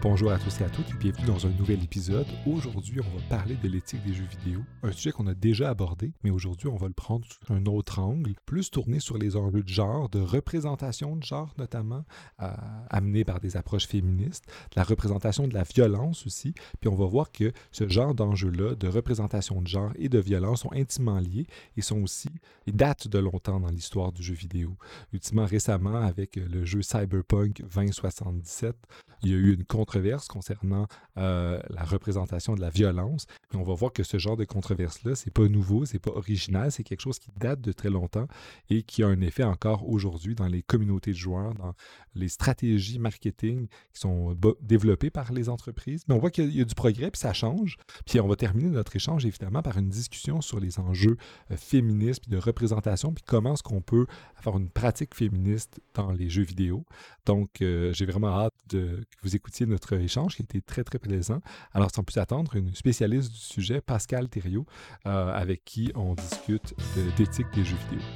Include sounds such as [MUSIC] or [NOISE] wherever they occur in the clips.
Bonjour à tous et à toutes et bienvenue dans un nouvel épisode. Aujourd'hui, on va parler de l'éthique des jeux vidéo, un sujet qu'on a déjà abordé, mais aujourd'hui, on va le prendre sous un autre angle, plus tourné sur les enjeux de genre, de représentation de genre notamment, euh, amené par des approches féministes, la représentation de la violence aussi, puis on va voir que ce genre d'enjeux-là, de représentation de genre et de violence sont intimement liés et sont aussi, ils datent de longtemps dans l'histoire du jeu vidéo. Ultimement récemment, avec le jeu Cyberpunk 2077, il y a eu une controverse concernant euh, la représentation de la violence. On va voir que ce genre de controverse-là, c'est pas nouveau, c'est pas original, c'est quelque chose qui date de très longtemps et qui a un effet encore aujourd'hui dans les communautés de joueurs, dans les stratégies marketing qui sont développées par les entreprises. Mais on voit qu'il y a du progrès, puis ça change. Puis on va terminer notre échange évidemment par une discussion sur les enjeux euh, féministes, puis de représentation, puis comment est-ce qu'on peut avoir une pratique féministe dans les jeux vidéo. Donc, euh, j'ai vraiment hâte de, que vous écoutiez notre échange qui était très, très plaisant. Alors, sans plus attendre, une spécialiste du sujet, Pascal Thériault, euh, avec qui on discute d'éthique des jeux vidéo.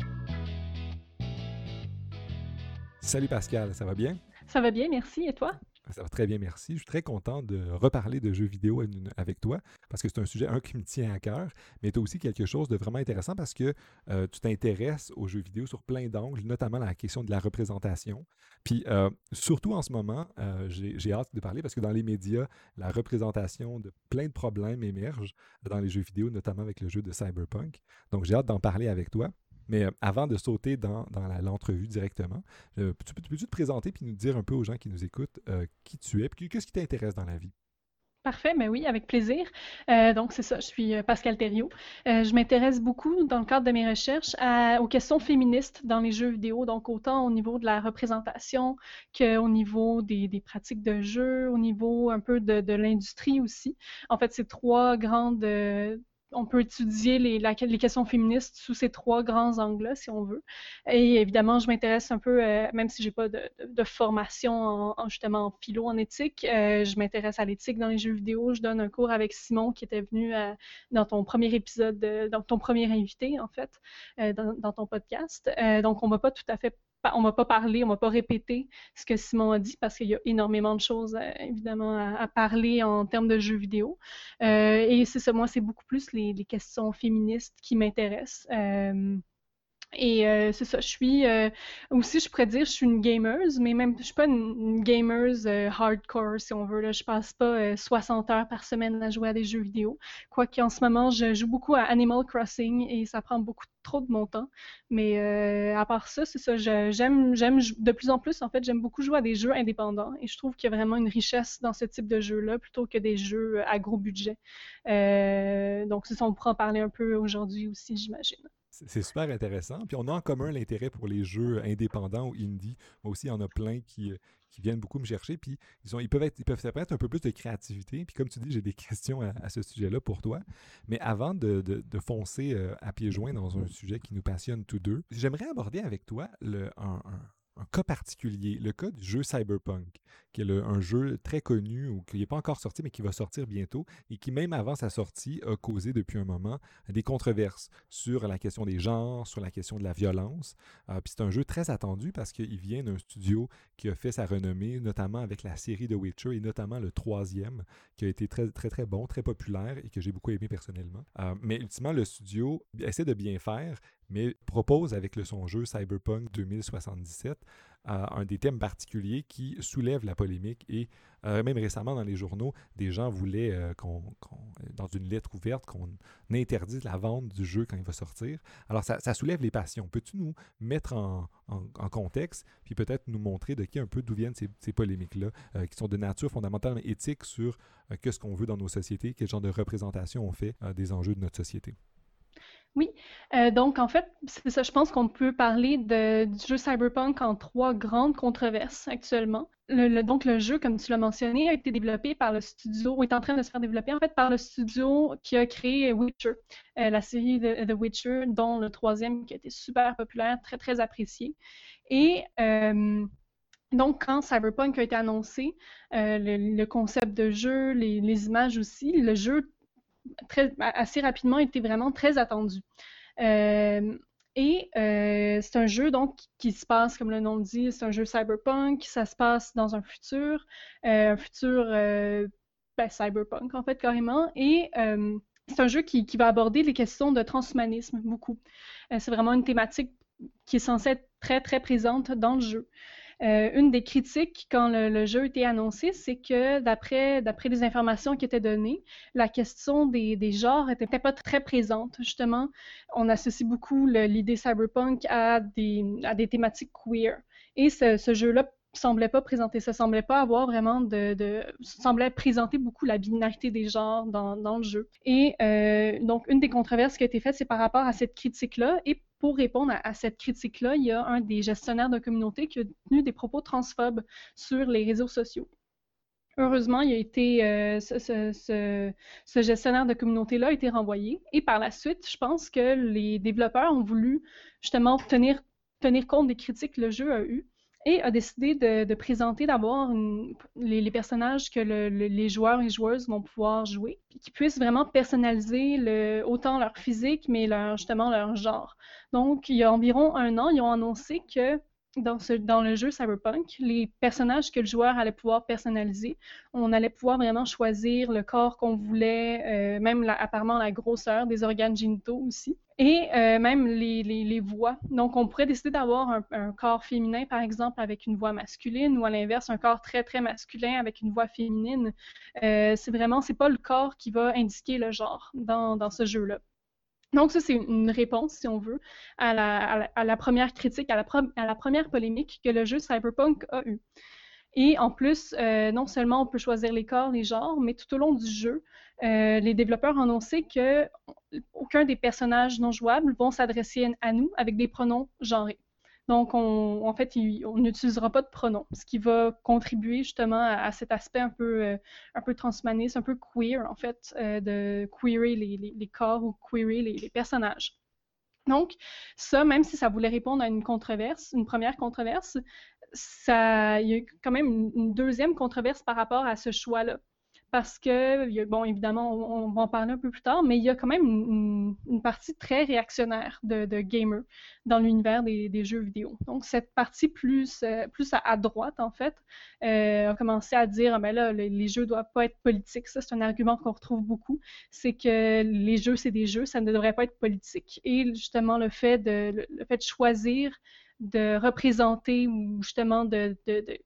Salut Pascal, ça va bien? Ça va bien, merci. Et toi? Ça va très bien, merci. Je suis très content de reparler de jeux vidéo avec toi parce que c'est un sujet, un, qui me tient à cœur, mais tu as aussi quelque chose de vraiment intéressant parce que euh, tu t'intéresses aux jeux vidéo sur plein d'angles, notamment la question de la représentation. Puis euh, surtout en ce moment, euh, j'ai hâte de parler parce que dans les médias, la représentation de plein de problèmes émerge dans les jeux vidéo, notamment avec le jeu de Cyberpunk. Donc j'ai hâte d'en parler avec toi. Mais euh, avant de sauter dans, l'entrevue directement, euh, peux-tu te présenter puis nous dire un peu aux gens qui nous écoutent euh, qui tu es puis qu'est-ce qui t'intéresse dans la vie? Parfait, mais oui, avec plaisir. donc, c'est ça, je suis Pascal Thériault. je m'intéresse beaucoup, dans le cadre de mes recherches, aux questions féministes dans les jeux vidéo, donc autant au niveau de la représentation qu'au niveau des, pratiques de jeu, au niveau un peu de, de l'industrie aussi. En fait, c'est trois grandes on peut étudier les, questions féministes sous ces trois grands angles-là, si on veut. Et évidemment, je m'intéresse un peu, euh, même si j'ai pas de, formation en, justement en philo, en éthique, euh, je m'intéresse à l'éthique dans les jeux vidéo. Je donne un cours avec Simon qui était venu euh, dans ton premier épisode, dans ton premier invité en fait, dans, ton podcast. donc, on va pas tout à fait on va pas parler, on va pas répéter ce que Simon a dit parce qu'il y a énormément de choses, euh, évidemment, à, parler en termes de jeux vidéo. Euh, et c'est ça, moi, c'est beaucoup plus les, questions féministes qui m'intéressent. Euh, et euh, c'est ça, je suis euh, aussi, je pourrais dire, je suis une gameuse, mais même, je suis pas une, gameuse euh, hardcore, si on veut. Là. Je passe pas 60 heures par semaine à jouer à des jeux vidéo. Quoique en ce moment, je joue beaucoup à Animal Crossing et ça prend beaucoup trop de mon temps. Mais à part ça, c'est ça, j'aime, j'aime de plus en plus, en fait, j'aime beaucoup jouer à des jeux indépendants et je trouve qu'il y a vraiment une richesse dans ce type de jeu-là plutôt que des jeux à gros budget. donc, c'est ça, on pourra en parler un peu aujourd'hui aussi, j'imagine. C'est super intéressant. Puis on a en commun l'intérêt pour les jeux indépendants ou indie. Moi aussi, il y en a plein qui, qui viennent beaucoup me chercher. Puis ils, ont, ils peuvent être, ils peuvent, un peu plus de créativité. Puis comme tu dis, j'ai des [LAUGHS] questions à, ce sujet-là pour toi. Mais avant de, foncer euh, à pieds joints dans un sujet qui nous passionne tous deux, j'aimerais aborder avec toi le, un cas particulier, le cas du jeu Cyberpunk, qui est un jeu très connu ou qui n'est pas encore sorti, mais qui va sortir bientôt et qui, même avant sa sortie, a causé depuis un moment des controverses sur la question des genres, sur la question de la violence. Euh, puis c'est un jeu très attendu parce qu'il vient d'un studio qui a fait sa renommée, notamment avec la série de Witcher et notamment le troisième, qui a été très, très, très bon, très populaire et que j'ai beaucoup aimé personnellement. Euh, mais ultimement, le studio essaie de bien faire, mais propose avec le, son jeu Cyberpunk 2077 euh, un des thèmes particuliers qui soulève la polémique et euh, même récemment dans les journaux, des gens voulaient euh, qu'on, dans une lettre ouverte qu'on interdise la vente du jeu quand il va sortir. Alors ça, soulève les passions. Peux-tu nous mettre en, contexte puis peut-être nous montrer de qui un peu d'où viennent ces, polémiques-là qui sont de nature fondamentalement éthique sur qu'est-ce qu'on veut dans nos sociétés, quel genre de représentation on fait des enjeux de notre société? Oui, euh, donc en fait, c'est ça, je pense qu'on peut parler de, du jeu Cyberpunk en trois grandes controverses actuellement. Le, donc le jeu, comme tu l'as mentionné, a été développé par le studio, ou est en train de se faire développer en fait par le studio qui a créé Witcher, euh, la série de The Witcher, dont le troisième qui a été super populaire, très très apprécié. Et euh, donc, quand Cyberpunk a été annoncé, le, concept de jeu, les, images aussi, le jeu très, assez rapidement était vraiment très attendu. Euh, Et c'est un jeu donc qui se passe, comme le nom le dit, c'est un jeu cyberpunk. Ça se passe dans un futur, un futur ben, cyberpunk en fait carrément. Et c'est un jeu qui, va aborder les questions de transhumanisme beaucoup. c'est vraiment une thématique qui est censée être très très présente dans le jeu. Euh, une des critiques quand le, jeu été annoncé, c'est que d'après les informations qui étaient données, la question des, genres n'était pas très présente. Justement, on associe beaucoup l'idée cyberpunk à des, thématiques queer. Et ce, jeu-là semblait pas présenter ça, semblait pas avoir vraiment de, de semblait présenter beaucoup la binarité des genres dans, le jeu. Et euh, donc une des controverses qui a été faite, c'est par rapport à cette critique-là. Pour répondre à, cette critique-là, il y a un des gestionnaires de communauté qui a tenu des propos transphobes sur les réseaux sociaux. Heureusement, il a été, euh, ce, ce, gestionnaire de communauté-là a été renvoyé. Et par la suite, je pense que les développeurs ont voulu justement tenir, tenir compte des critiques que le jeu a eues et a décidé de, présenter d'abord les, personnages que les joueurs et joueuses vont pouvoir jouer, qui puissent vraiment personnaliser autant leur physique, mais leur, justement leur genre. Donc, il y a environ un an, ils ont annoncé que dans, ce, le jeu Cyberpunk, les personnages que le joueur allait pouvoir personnaliser, on allait pouvoir vraiment choisir le corps qu'on voulait, euh, même apparemment la grosseur des organes génitaux aussi, et euh, même les, voix. Donc, on pourrait décider d'avoir un, corps féminin, par exemple, avec une voix masculine, ou à l'inverse, un corps très, très masculin avec une voix féminine. Euh, c'est vraiment, c'est pas le corps qui va indiquer le genre dans ce jeu-là. Donc, ça, c'est une réponse, si on veut, à la, première critique, à la, première polémique que le jeu Cyberpunk a eue. Et en plus, euh, non seulement on peut choisir les corps, les genres, mais tout au long du jeu, euh, les développeurs ont annoncé que aucun des personnages non jouables vont s'adresser à nous avec des pronoms genrés. Donc, on, en fait, on n'utilisera pas de pronoms, ce qui va contribuer justement à, cet aspect un peu, euh, un peu transhumaniste, un peu queer, en fait, euh, de queerer les, corps ou queerer les, personnages. Donc, ça, même si ça voulait répondre à une controverse, une première controverse, ça, il y a quand même une deuxième controverse par rapport à ce choix-là parce que, bon, évidemment, on, va en parler un peu plus tard, mais il y a quand même une, partie très réactionnaire de, gamers dans l'univers des, jeux vidéo. Donc, cette partie plus, euh, à, droite, en fait, euh, a commencé à dire, mais ah, ben là, les, jeux doivent pas être politiques. Ça, c'est un argument qu'on retrouve beaucoup. C'est que les jeux, c'est des jeux, ça ne devrait pas être politique. Et justement, de, le fait de choisir de représenter ou justement de,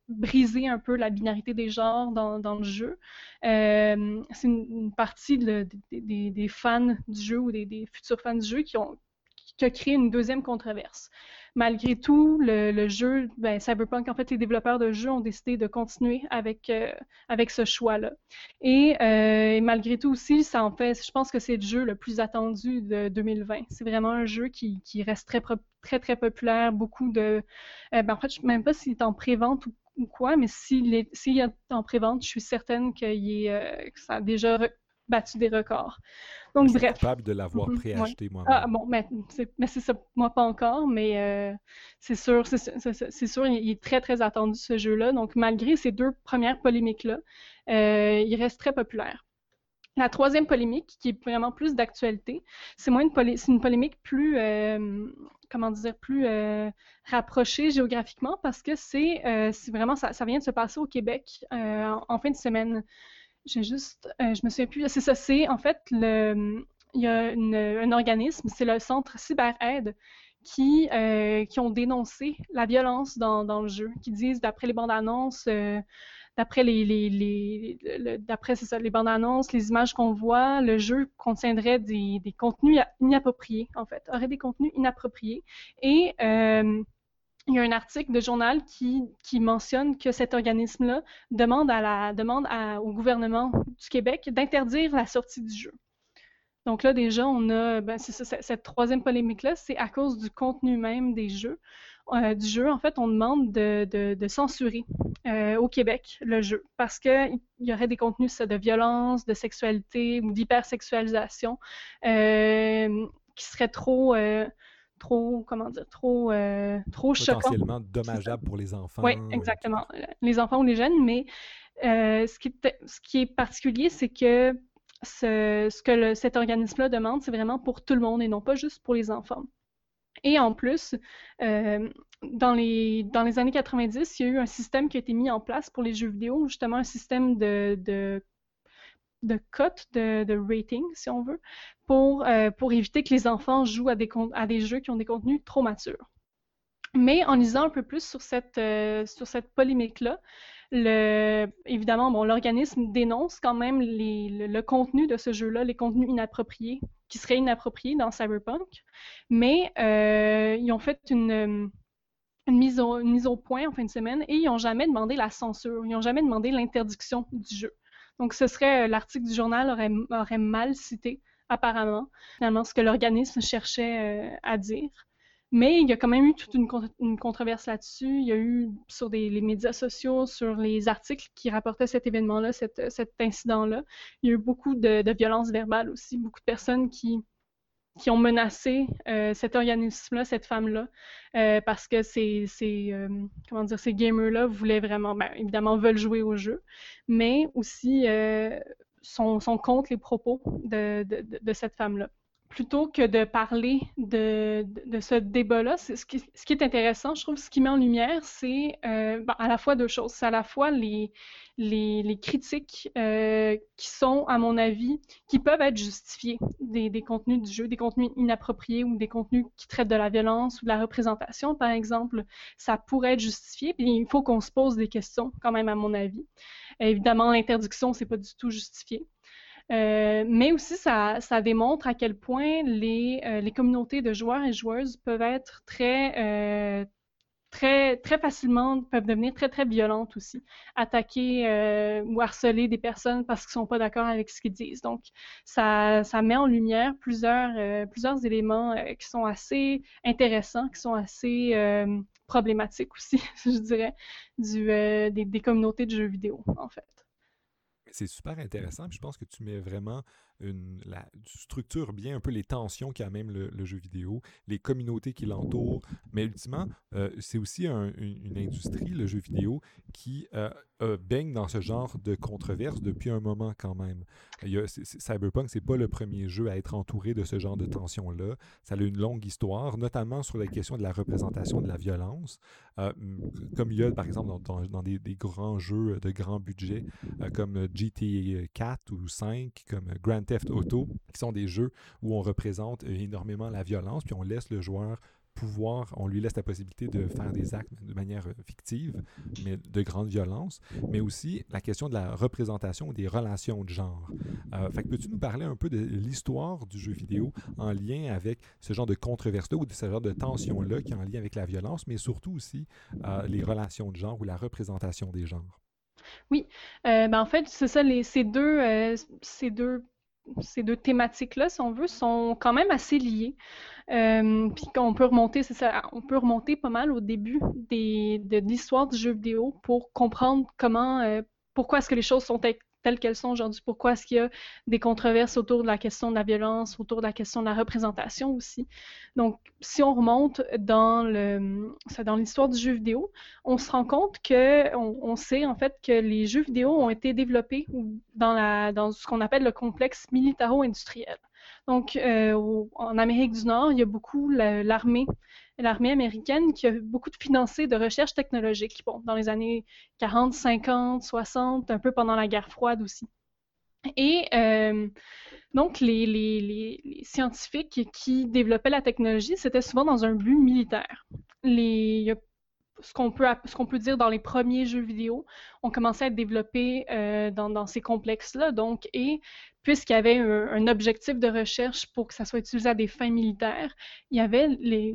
briser un peu la binarité des genres dans, le jeu. Euh, c'est une, partie des, fans du jeu ou des, futurs fans du jeu qui ont qui a créé une deuxième controverse malgré tout, le, jeu, ben, Cyberpunk, en fait, les développeurs de jeux ont décidé de continuer avec, euh, avec ce choix-là. Euh, et, malgré tout aussi, ça en fait, je pense que c'est le jeu le plus attendu de 2020. C'est vraiment un jeu qui, qui reste très, très, très populaire. Beaucoup de. Euh, ben, en fait, je ne sais même pas s'il est en pré-vente ou, quoi, mais s'il est, est en pré-vente, je suis certaine est, que ça a déjà battu des records. Donc, je suis capable de l'avoir mhm, préacheté moi-même. Ah, bon, mais c'est ça, moi pas encore, mais euh, c'est sûr, c'est sûr, il est très, très attendu ce jeu-là. Donc, malgré ces deux premières polémiques-là, euh, il reste très populaire. La troisième polémique, qui est vraiment plus d'actualité, c'est moins une, une polémique plus, euh, comment dire, plus rapprochée géographiquement parce que c'est vraiment, ça, ça, vient de se passer au Québec en, fin de semaine. J'ai juste, euh, je me souviens plus. C'est ça, c'est en fait le, il y a un organisme, c'est le Centre CyberAide qui, euh, qui ont dénoncé la violence dans, le jeu, qui disent d'après les bandes annonces, euh, d'après les, les, d'après ça, les bandes annonces, les images qu'on voit, le jeu contiendrait des, des, contenus inappropriés en fait, aurait des contenus inappropriés et il y a un article de journal qui, mentionne que cet organisme-là demande, au gouvernement du Québec d'interdire la sortie du jeu. Donc là, déjà, on a ben, cette troisième polémique-là, c'est à cause du contenu même des jeux. Euh, du jeu, en fait, on demande de, de, censurer euh, au Québec le jeu parce qu'il y aurait des contenus de violence, de sexualité ou d'hypersexualisation euh, qui seraient trop trop, comment dire, trop, euh, trop choquant. Potentiellement dommageable pour les enfants. Oui, exactement. Les enfants ou les jeunes, mais euh, ce, qui est, ce qui est particulier, c'est que ce, ce que cet organisme-là demande, c'est vraiment pour tout le monde et non pas juste pour les enfants. Et en plus, dans, les, dans les années 90, il y a eu un système qui a été mis en place pour les jeux vidéo, justement un système de, de de cote, de, de, rating, si on veut, pour, pour éviter que les enfants jouent à des, à des jeux qui ont des contenus trop matures. Mais en lisant un peu plus sur cette, sur cette polémique-là, évidemment, bon, l'organisme dénonce quand même le, contenu de ce jeu-là, les contenus inappropriés, qui seraient inappropriés dans Cyberpunk, mais euh, ils ont fait une, mise au, mise au, point en fin de semaine et ils n'ont jamais demandé la censure, ils n'ont jamais demandé l'interdiction du jeu. Donc, ce serait, euh, l'article du journal aurait, mal cité, apparemment, finalement, ce que l'organisme cherchait euh, à dire. Mais il y a quand même eu toute une, controverse là-dessus. Il y a eu sur les médias sociaux, sur les articles qui rapportaient cet événement-là, cet, incident-là. Il y a eu beaucoup de, de violence verbale aussi, beaucoup de personnes qui, qui ont menacé euh, cet organisme-là, cette femme-là, euh, parce que ces, euh, comment dire, ces gamers-là voulaient vraiment, ben, évidemment, veulent jouer au jeu, mais aussi sont, sont, contre les propos de, de, de cette femme-là plutôt que de parler de, ce débat-là, ce qui, est intéressant, je trouve, ce qui met en lumière, c'est euh, à la fois deux choses. C'est à la fois les, critiques euh, qui sont, à mon avis, qui peuvent être justifiées des, contenus du jeu, des contenus inappropriés ou des contenus qui traitent de la violence ou de la représentation, par exemple. Ça pourrait être justifié, il faut qu'on se pose des questions, quand même, à mon avis. Évidemment, l'interdiction, c'est pas du tout justifié. Euh, mais aussi, ça, ça, démontre à quel point les, euh, les, communautés de joueurs et joueuses peuvent être très, euh, très, très facilement, peuvent devenir très, très violentes aussi. Attaquer ou harceler des personnes parce qu'ils ne sont pas d'accord avec ce qu'ils disent. Donc, ça, ça, met en lumière plusieurs, plusieurs éléments qui sont assez intéressants, qui sont assez problématiques aussi, [LAUGHS] je dirais, du, des, des communautés de jeux vidéo, en fait c'est super intéressant. je pense que tu mets vraiment la, structure bien un peu les tensions qu'il y a même le, jeu vidéo, les communautés qui l'entourent. Mais ultimement, euh, c'est aussi une, industrie, le jeu vidéo, qui euh, euh, baigne dans ce genre de controverse depuis un moment quand même. Il y a, Cyberpunk, c'est pas le premier jeu à être entouré de ce genre de tensions-là. Ça a une longue histoire, notamment sur la question de la représentation de la violence, comme il y a par exemple dans, des, des, grands jeux de grand budget comme GTA 4 ou 5, comme Grand Theft Auto, qui sont des jeux où on représente énormément la violence, puis on laisse le joueur pouvoir, on lui laisse la possibilité de faire des actes de manière fictive, mais de grande violence, mais aussi la question de la représentation des relations de genre. Euh, fait que peux-tu nous parler un peu de l'histoire du jeu vidéo en lien avec ce genre de controverse-là ou de ce genre de tension-là qui est en lien avec la violence, mais surtout aussi euh, les relations de genre ou la représentation des genres? Oui, euh, ben en fait, c'est ça, ces deux, ces deux ces deux thématiques-là, si on veut, sont quand même assez liées. Euh, puis qu'on peut remonter, c'est ça, on peut remonter pas mal au début de l'histoire du jeu vidéo pour comprendre comment, euh, pourquoi est-ce que les choses sont telles qu'elles sont aujourd'hui? Pourquoi est-ce qu'il y a des controverses autour de la question de la violence, autour de la question de la représentation aussi? Donc, si on remonte dans le, dans l'histoire du jeu vidéo, on se rend compte que, on, sait en fait que les jeux vidéo ont été développés dans, la, dans ce qu'on appelle le complexe militaro-industriel. Donc, euh, en Amérique du Nord, il y a beaucoup l'armée l'armée américaine qui a beaucoup de financé de recherche technologique, bon, dans les années 40, 50, 60, un peu pendant la guerre froide aussi. Et euh, donc, les, les, les, scientifiques qui développaient la technologie, c'était souvent dans un but militaire. Les, ce qu'on peut, dire dans les premiers jeux vidéo ont commencé à être développés euh, dans, ces complexes-là. Donc, et puisqu'il y avait un, objectif de recherche pour que ça soit utilisé à des fins militaires, il y avait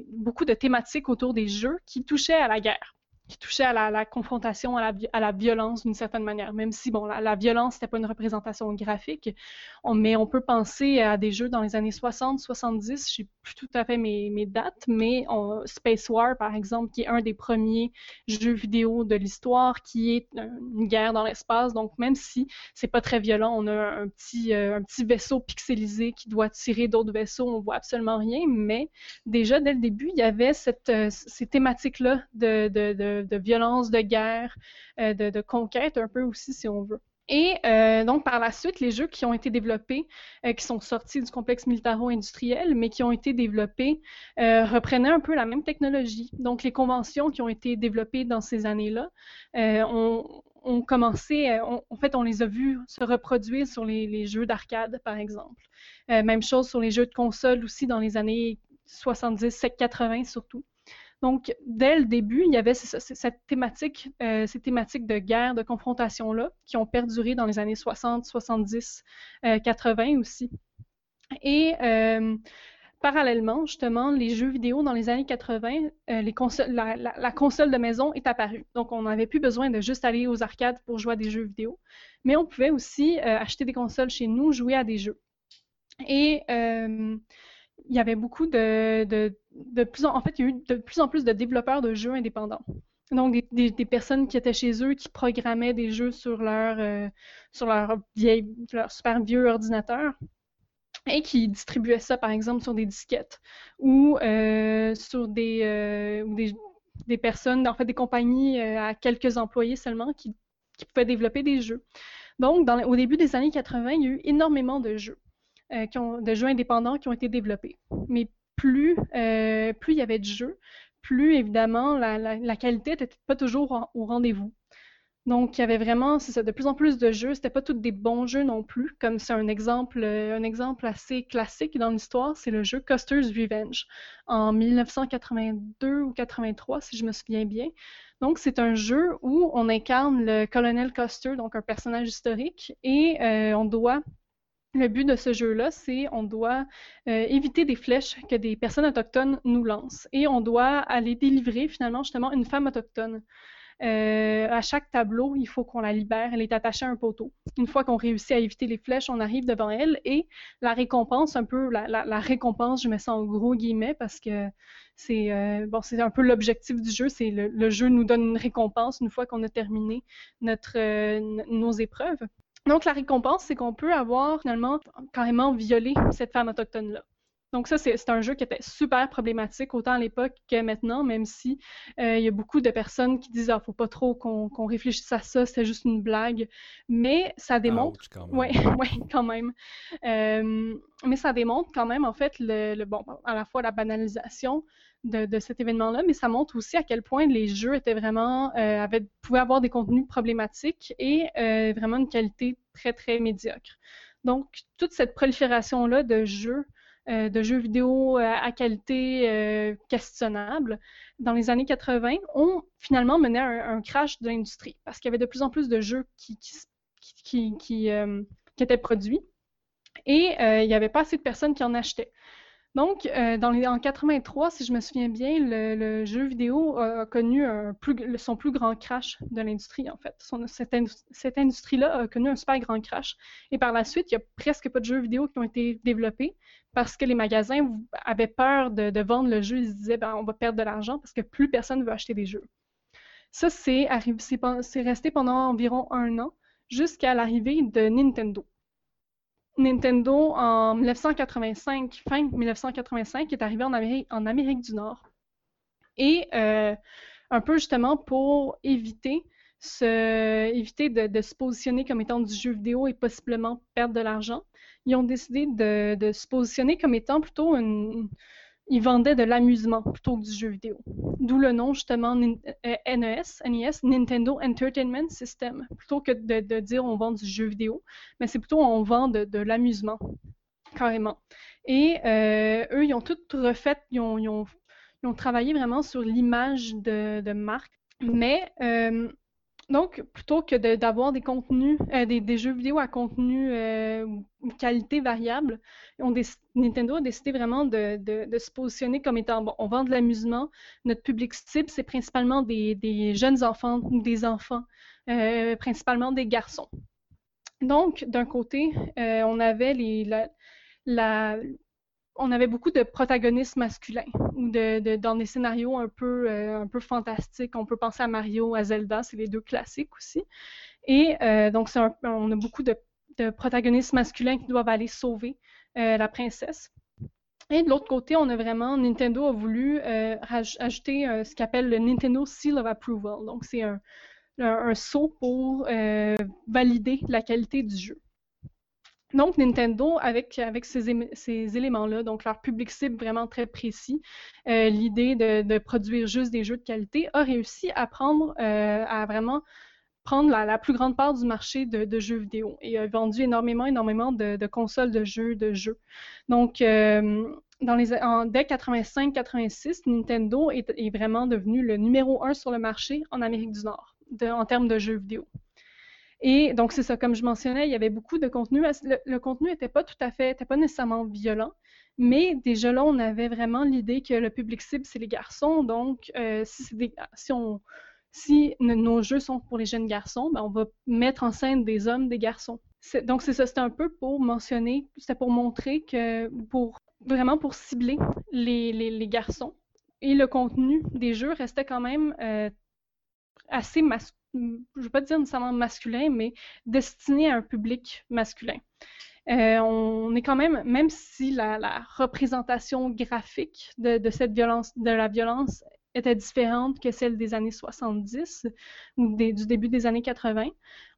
beaucoup de thématiques autour des jeux qui touchaient à la guerre qui touchait à la, confrontation, à la, violence d'une certaine manière. Même si, bon, la, violence, c'était pas une représentation graphique, mais on peut penser à des jeux dans les années 60, 70, je sais plus tout à fait mes, dates, mais Space War, par exemple, qui est un des premiers jeux vidéo de l'histoire, qui est une guerre dans l'espace. Donc, même si c'est pas très violent, on a un petit, euh, un petit vaisseau pixelisé qui doit tirer d'autres vaisseaux, on voit absolument rien, mais déjà, dès le début, il y avait cette, euh, ces thématiques-là de de, violence, de guerre, euh, de, conquête un peu aussi, si on veut. Et donc, par la suite, les jeux qui ont été développés, qui sont sortis du complexe militaro-industriel, mais qui ont été développés, reprenaient un peu la même technologie. Donc, les conventions qui ont été développées dans ces années-là ont, ont, commencé, en fait, on les a vus se reproduire sur les, les jeux d'arcade, par exemple. même chose sur les jeux de console aussi dans les années 70, 80 surtout. Donc, dès le début, il y avait cette thématique, euh, ces thématiques de guerre, de confrontation-là, qui ont perduré dans les années 60, 70, 80 aussi. Et euh, parallèlement, justement, les jeux vidéo dans les années 80, euh, la, console de maison est apparue. Donc, on n'avait plus besoin de juste aller aux arcades pour jouer à des jeux vidéo, mais on pouvait aussi acheter des consoles chez nous, jouer à des jeux. Et il y avait beaucoup de, de, plus en, fait, il y a eu de plus en plus de développeurs de jeux indépendants. Donc, des, personnes qui étaient chez eux, qui programmaient des jeux sur leur, euh, sur leur, vieille, leur super vieux ordinateur et qui distribuaient ça, par exemple, sur des disquettes ou euh, sur des, euh, des, des, personnes, en fait, des compagnies à quelques employés seulement qui, pouvaient développer des jeux. Donc, au début des années 80, il y a eu énormément de jeux. Euh, qui ont, de jeux indépendants qui ont été développés. Mais plus, euh, plus il y avait de jeux, plus évidemment la, la, qualité n'était pas toujours au rendez-vous. Donc, il y avait vraiment, de plus en plus de jeux. C'était pas tous des bons jeux non plus. Comme c'est un exemple, euh, un exemple assez classique dans l'histoire, c'est le jeu Custer's Revenge en 1982 ou 83, si je me souviens bien. Donc, c'est un jeu où on incarne le colonel Custer, donc un personnage historique, et on doit le but de ce jeu-là, c'est on doit euh, éviter des flèches que des personnes autochtones nous lancent et on doit aller délivrer finalement justement une femme autochtone. Euh, à chaque tableau, il faut qu'on la libère. Elle est attachée à un poteau. Une fois qu'on réussit à éviter les flèches, on arrive devant elle et la récompense, un peu la, récompense, je mets ça en gros guillemets parce que c'est euh, bon, c'est un peu l'objectif du jeu. C'est le, jeu nous donne une récompense une fois qu'on a terminé notre nos épreuves. Donc, la récompense, c'est qu'on peut avoir finalement carrément violé cette femme autochtone-là. Donc ça, c'est un jeu qui était super problématique, autant à l'époque que maintenant, même si euh, il y a beaucoup de personnes qui disent « Ah, faut pas trop qu'on réfléchisse à ça, c'est juste une blague ». Mais ça démontre... Oui, [LAUGHS] ouais, quand même. Euh, mais ça démontre quand même, en fait, le, bon, à la fois la banalisation de, cet événement-là, mais ça montre aussi à quel point les jeux. Euh, pouvaient avoir des contenus problématiques et vraiment une qualité très, très médiocre. Donc, toute cette prolifération-là de jeux euh, de jeux vidéo euh, à qualité euh, questionnable dans les années 80 ont finalement mené à un, crash de l'industrie parce qu'il y avait de plus en plus de jeux qui étaient produits et il n'y avait pas assez de personnes qui en achetaient. Donc, euh, en 83, si je me souviens bien, le, jeu vidéo a connu son plus grand crash de l'industrie, en fait. cette, industrie-là a connu un super grand crash. Et par la suite, il n'y a presque pas de jeux vidéo qui ont été développés parce que les magasins avaient peur de, vendre le jeu. Ils se disaient, ben, on va perdre de l'argent parce que plus personne ne veut acheter des jeux. Ça, c'est resté pendant environ un an jusqu'à l'arrivée de Nintendo. Nintendo, en 1985, fin 1985, est arrivé en Amérique, du Nord. Et euh, un peu justement pour éviter, éviter de, se positionner comme étant du jeu vidéo et possiblement perdre de l'argent, ils ont décidé de, de, se positionner comme étant plutôt une, ils vendaient de l'amusement plutôt que du jeu vidéo. D'où le nom justement NES, NES, e Nintendo Entertainment System. Plutôt que de, dire on vend du jeu vidéo, mais c'est plutôt on vend de, l'amusement, carrément. Et euh, eux, ils ont tout refait, ils ont, ils ont, travaillé vraiment sur l'image de, marque. Mais euh, donc, plutôt que d'avoir des contenus, euh, des, jeux vidéo à contenu euh, qualité variable, Nintendo a décidé vraiment de, se positionner comme étant, bon, on vend de l'amusement, notre public cible, c'est principalement des, jeunes enfants ou des enfants, euh, principalement des garçons. Donc, d'un côté, on avait les, la, on avait beaucoup de protagonistes masculins ou de, dans des scénarios un peu, euh, un peu fantastiques. On peut penser à Mario, à Zelda, c'est les deux classiques aussi. Et euh, donc, on a beaucoup de, protagonistes masculins qui doivent aller sauver euh, la princesse. Et de l'autre côté, on a vraiment, Nintendo a voulu ajouter ce qu'on appelle le Nintendo Seal of Approval. Donc, c'est un, un, saut pour valider la qualité du jeu. Donc, Nintendo, avec, ces, éléments-là, donc leur public cible vraiment très précis, euh, l'idée de, produire juste des jeux de qualité, a réussi à prendre, euh, à vraiment prendre la, plus grande part du marché de, jeux vidéo et a vendu énormément, énormément de, consoles de jeux, de jeux. Donc, euh, dès 85-86, Nintendo est, vraiment devenu le numéro un sur le marché en Amérique du Nord en termes de jeux vidéo. Et donc, c'est ça, comme je mentionnais, il y avait beaucoup de contenu. Le, contenu n'était pas tout à fait, n'était pas nécessairement violent, mais déjà là, on avait vraiment l'idée que le public cible, c'est les garçons. Donc, euh, si, si, on, si nos jeux sont pour les jeunes garçons, ben, on va mettre en scène des hommes, des garçons. Donc, c'est ça, c'était un peu pour mentionner, c'était pour montrer que, pour vraiment pour cibler les, les, les, garçons. Et le contenu des jeux restait quand même euh, assez masculin je ne veux pas dire nécessairement masculin, mais destiné à un public masculin. Euh, on est quand même, même si la, la représentation graphique de, de, cette violence, de la violence était différente que celle des années 70 ou du début des années 80,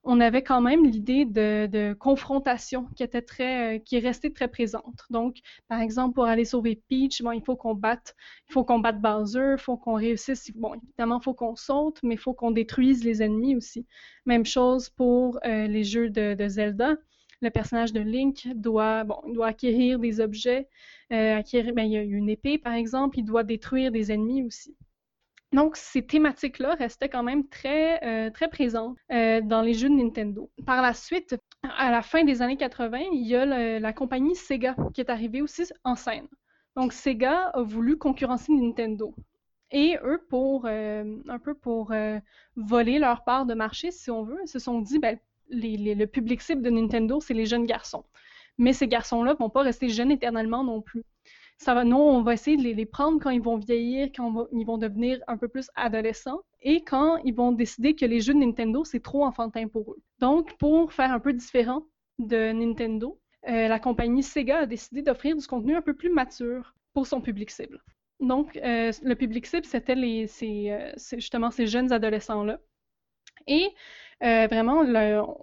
on avait quand même l'idée de, confrontation qui était très, euh, qui est restée très présente. Donc, par exemple, pour aller sauver Peach, bon, il faut qu'on batte, il faut qu'on batte Bowser, il faut qu'on réussisse. Bon, évidemment, il faut qu'on saute, mais il faut qu'on détruise les ennemis aussi. Même chose pour euh, les jeux de, de, Zelda. Le personnage de Link doit, bon, il doit acquérir des objets, euh, acquérir, ben, il y a une épée par exemple, il doit détruire des ennemis aussi. Donc, ces thématiques-là restaient quand même très, euh, très présentes euh, dans les jeux de Nintendo. Par la suite, à la fin des années 80, il y a la compagnie Sega qui est arrivée aussi en scène. Donc, Sega a voulu concurrencer Nintendo. Et eux, pour euh, un peu pour voler leur part de marché, si on veut, se sont dit, ben, les, le public cible de Nintendo, c'est les jeunes garçons. Mais ces garçons-là vont pas rester jeunes éternellement non plus ça va, nous, on va essayer de les, prendre quand ils vont vieillir, quand ils vont devenir un peu plus adolescents et quand ils vont décider que les jeux de Nintendo, c'est trop enfantin pour eux. Donc, pour faire un peu différent de Nintendo, euh, la compagnie Sega a décidé d'offrir du contenu un peu plus mature pour son public cible. Donc, euh, le public cible, c'était euh, justement ces jeunes adolescents-là. Et vraiment,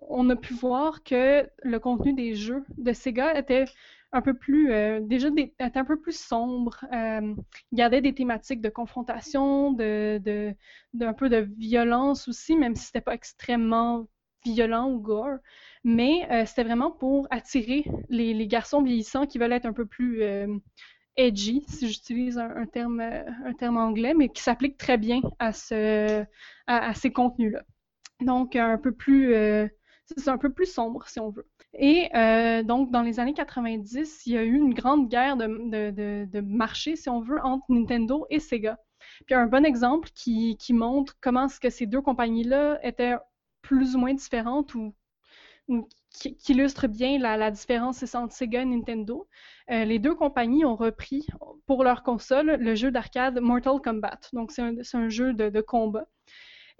on a pu voir que le contenu des jeux de Sega était un peu plus, euh, déjà des, un peu plus sombre. Euh, avait des thématiques de confrontation, de, de, d'un peu de violence aussi, même si c'était pas extrêmement violent ou gore. Mais euh, c'était vraiment pour attirer les, garçons vieillissants qui veulent être un peu plus euh, edgy, si j'utilise un, terme, un terme anglais, mais qui s'applique très bien à, ce, à, à ces contenus-là. Donc, un peu plus, euh, c'est un peu plus sombre, si on veut. Et euh, donc, dans les années 90, il y a eu une grande guerre de, marché, si on veut, entre Nintendo et Sega. Puis un bon exemple qui, montre comment est-ce que ces deux compagnies-là étaient plus ou moins différentes ou, qui, illustre bien la, différence entre Sega et Nintendo. Euh, les deux compagnies ont repris pour leur console le jeu d'arcade Mortal Kombat. Donc, c'est un, jeu de combat.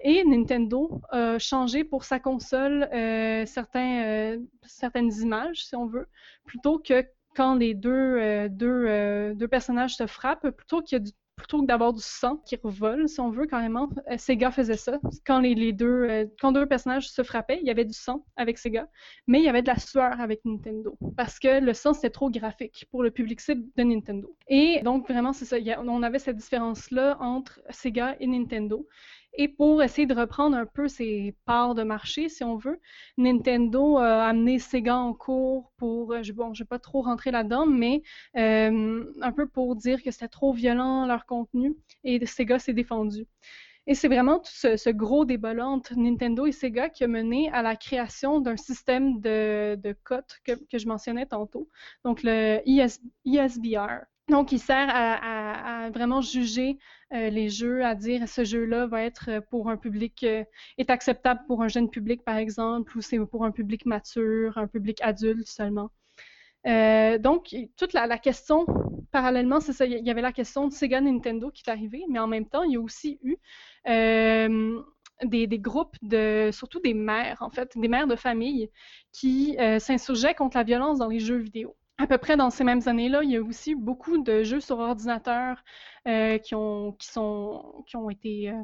Et Nintendo a changé pour sa console euh, certains, euh, certaines images, si on veut, plutôt que quand les deux, euh, deux, euh, deux, personnages se frappent, plutôt qu'il du plutôt que d'avoir du sang qui revole, si on veut, carrément, euh, Sega faisait ça. Quand les, les deux, euh, quand deux personnages se frappaient, il y avait du sang avec Sega, mais il y avait de la sueur avec Nintendo, parce que le sang, c'était trop graphique pour le public cible de Nintendo. Et donc, vraiment, c'est ça, on avait cette différence-là entre Sega et Nintendo. Et pour essayer de reprendre un peu ses parts de marché, si on veut, Nintendo a amené Sega en cours pour, euh, bon, je vais pas trop rentrer là-dedans, mais euh, un peu pour dire que c'était trop violent leur contenu, et Sega s'est défendu. Et c'est vraiment tout ce, gros débat-là entre Nintendo et Sega qui a mené à la création d'un système de, cotes que, je mentionnais tantôt, donc le IS, ISBR. Donc, il sert à, vraiment juger euh, les jeux, à dire ce jeu-là va être pour un public, euh, est acceptable pour un jeune public, par exemple, ou c'est pour un public mature, un public adulte seulement. Euh, donc, toute la, question, parallèlement, c'est ça, il y avait la question de Sega Nintendo qui est arrivée, mais en même temps, il y a aussi eu euh, des, groupes de, surtout des mères, en fait, des mères de famille qui euh, s'insurgeaient contre la violence dans les jeux vidéo à peu près dans ces mêmes années-là, il y a aussi beaucoup de jeux sur ordinateur euh, qui, ont, été euh,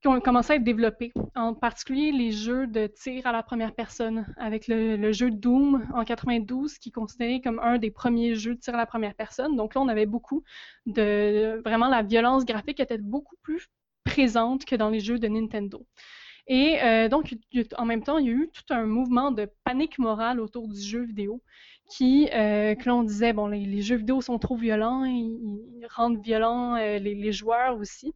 qui ont commencé à être développés, en particulier les jeux de tir à la première personne, avec le, jeu Doom en 92, qui est considéré comme un des premiers jeux de tir à la première personne. Donc là, on avait beaucoup de... Vraiment, la violence graphique était beaucoup plus présente que dans les jeux de Nintendo. Et euh, donc, en même temps, il y a eu tout un mouvement de panique morale autour du jeu vidéo qui, euh, que l'on disait, bon, les, jeux vidéo sont trop violents, ils, rendent violents euh, les, joueurs aussi.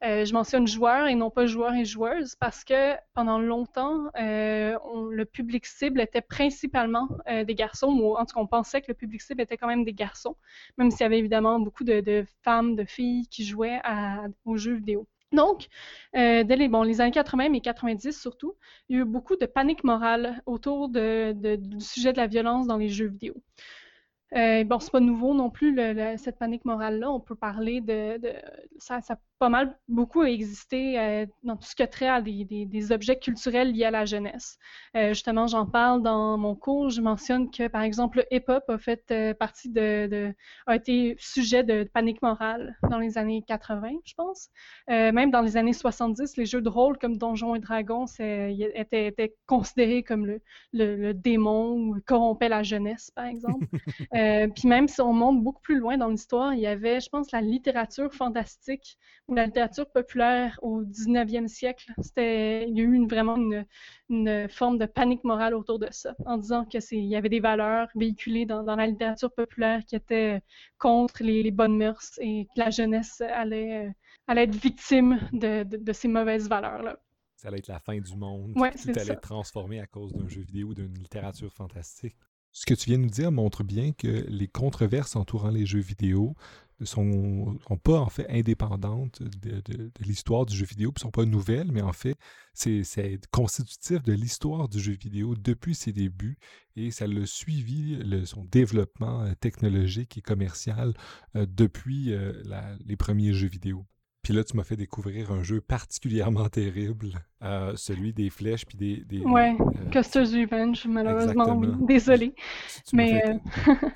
Je mentionne joueurs et non pas joueurs et joueuses parce que pendant longtemps, le public cible était principalement des garçons, ou en tout cas, on pensait que le public cible était quand même des garçons, même s'il y avait évidemment beaucoup de, femmes, de filles qui jouaient aux jeux vidéo. Donc, dès les, bon, les années 80 et 90 surtout, il y a eu beaucoup de panique morale autour du sujet de la violence dans les jeux vidéo. Euh, bon, c'est pas nouveau non plus, cette panique morale-là. On peut parler de, ça, pas mal beaucoup existé euh, dans tout ce qui a trait à des, des, objets culturels liés à la jeunesse. Euh, justement, j'en parle dans mon cours. Je mentionne que, par exemple, le hip-hop a fait euh, partie de, a été sujet de panique morale dans les années 80, je pense. même dans les années 70, les jeux de rôle comme Donjons et Dragons étaient, étaient, considérés comme le, le, démon ou corrompait la jeunesse, par exemple. [LAUGHS] puis même si on monte beaucoup plus loin dans l'histoire, il y avait, je pense, la littérature fantastique la littérature populaire au 19e siècle, c'était, il y a eu vraiment une, forme de panique morale autour de ça, en disant que il y avait des valeurs véhiculées dans, la littérature populaire qui étaient contre les, bonnes mœurs et que la jeunesse allait, allait être victime de, ces mauvaises valeurs-là. Ça allait être la fin du monde. Ouais, tout allait être transformé à cause d'un jeu vidéo ou d'une littérature fantastique. Ce que tu viens de nous dire montre bien que les controverses entourant les jeux vidéo sont, sont pas en fait indépendantes de, l'histoire du jeu vidéo, ne sont pas nouvelles, mais en fait, c'est constitutif de l'histoire du jeu vidéo depuis ses débuts et ça l'a suivi son développement euh, technologique et commercial euh, depuis euh, les premiers jeux vidéo. Puis là, tu m'as fait découvrir un jeu particulièrement [LAUGHS] terrible, celui des flèches puis des... des ouais, Custer's Revenge, malheureusement, désolé. mais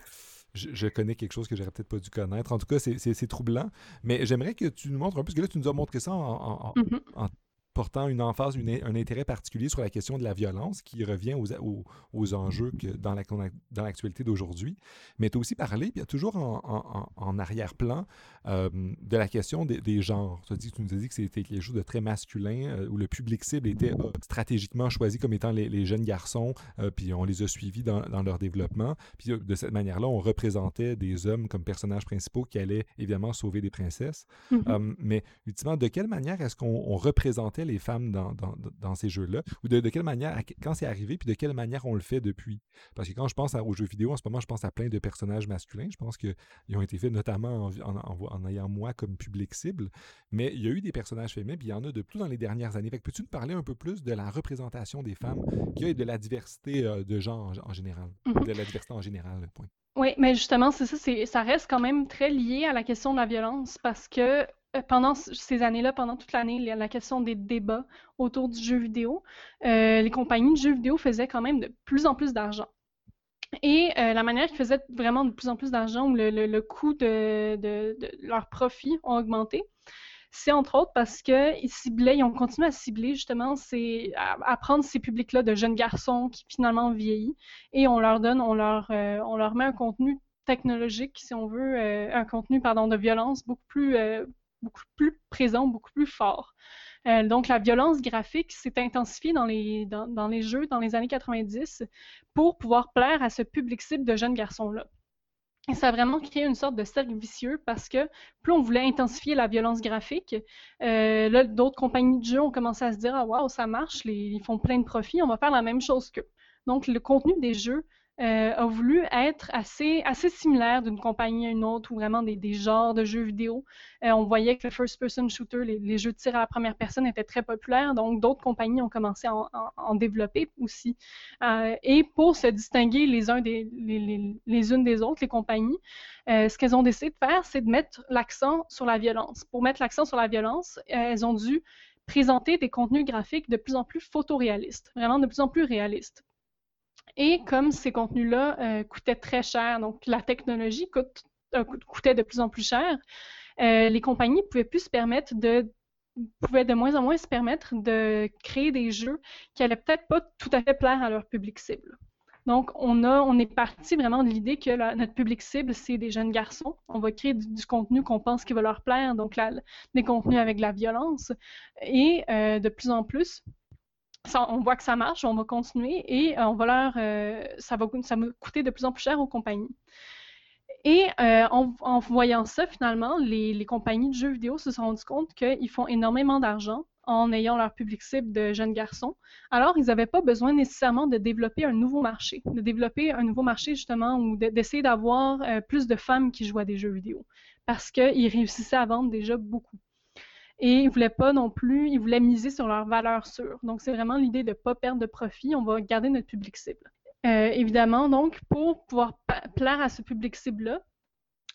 [LAUGHS] je, connais quelque chose que j'aurais peut-être pas dû connaître. En tout cas, c'est troublant. Mais j'aimerais que tu nous montres un peu, parce que là, tu nous as montré ça en, mm-hmm portant une emphase, un intérêt particulier sur la question de la violence qui revient aux, aux, enjeux que dans l'actualité d'aujourd'hui. Mais tu as aussi parlé, puis il y a toujours en, arrière-plan euh, de la question des, genres. Tu, dit, tu nous as dit que c'était quelque chose de très masculin, euh, où le public cible était euh, stratégiquement choisi comme étant les, jeunes garçons, puis on les a suivis dans, leur développement. Puis de cette manière-là, on représentait des hommes comme personnages principaux qui allaient évidemment sauver des princesses. Mm-hmm. mais ultimement, de quelle manière est-ce qu'on représentait les femmes dans, dans, ces jeux-là? Ou de, quelle manière, quand c'est arrivé, puis de quelle manière on le fait depuis? Parce que quand je pense aux jeux vidéo, en ce moment, je pense à plein de personnages masculins. Je pense qu'ils ont été faits notamment en, en, ayant moi comme public cible. Mais il y a eu des personnages féminins, puis il y en a de plus dans les dernières années. Peux-tu nous parler un peu plus de la représentation des femmes a de la diversité euh, de genre en, général? Mm-hmm. De la diversité en général, point. Oui, mais justement, c'est ça, ça reste quand même très lié à la question de la violence parce que euh, pendant ces années-là, pendant toute l'année, la question des débats autour du jeu vidéo, euh, les compagnies de jeux vidéo faisaient quand même de plus en plus d'argent. Et euh, la manière qu'ils faisaient vraiment de plus en plus d'argent, ou le, coût de, de, leurs profits ont augmenté, c'est entre autres parce qu'ils ciblaient, ils ont continué à cibler justement à, prendre ces publics-là de jeunes garçons qui finalement vieillissent et on leur donne, on leur, on leur met un contenu technologique, si on veut, un contenu pardon, de violence beaucoup plus, beaucoup plus présent, beaucoup plus fort. Euh, donc, la violence graphique s'est intensifiée dans les, dans, les jeux dans les années 90 pour pouvoir plaire à ce public cible de jeunes garçons-là. Et ça a vraiment créé une sorte de cercle vicieux parce que plus on voulait intensifier la violence graphique, euh, là, d'autres compagnies de jeux ont commencé à se dire Ah, waouh, ça marche, ils font plein de profits, on va faire la même chose qu'eux. Donc, le contenu des jeux euh, a voulu être assez, assez similaire d'une compagnie à une autre, ou vraiment des, des genres de jeux vidéo. Euh, on voyait que le first-person shooter, les, jeux de tir à la première personne étaient très populaires, donc d'autres compagnies ont commencé à en, développer aussi. Euh, et pour se distinguer les, uns des, les, les, unes des autres, les compagnies, ce qu'elles ont décidé de faire, c'est de mettre l'accent sur la violence. Pour mettre l'accent sur la violence, elles ont dû présenter des contenus graphiques de plus en plus photoréalistes, vraiment de plus en plus réalistes. Et comme ces contenus-là euh, coûtaient très cher, donc la technologie euh, coûtait de plus en plus cher, euh, les compagnies pouvaient plus se permettre de pouvaient de moins en moins se permettre de créer des jeux qui allaient peut-être pas tout à fait plaire à leur public cible. Donc, on, a, on est parti vraiment de l'idée que notre public cible, c'est des jeunes garçons. On va créer du, contenu qu'on pense qui va leur plaire, donc des contenus avec de la violence. Et de plus en plus, on voit que ça marche, on va continuer et euh, on va leur, euh, ça, va, coûter de plus en plus cher aux compagnies. Et en, voyant ça, finalement, les, compagnies de jeux vidéo se sont rendues compte qu'ils font énormément d'argent en ayant leur public cible de jeunes garçons. Alors, ils n'avaient pas besoin nécessairement de développer un nouveau marché, de développer un nouveau marché justement ou d'essayer d'avoir euh, plus de femmes qui jouent à des jeux vidéo parce qu'ils réussissaient à vendre déjà beaucoup. Et ils voulaient pas non plus, ils voulaient miser sur leur valeur sûre. Donc, c'est vraiment l'idée de ne pas perdre de profit, on va garder notre public cible. Euh, évidemment, donc, pour pouvoir plaire à ce public cible-là,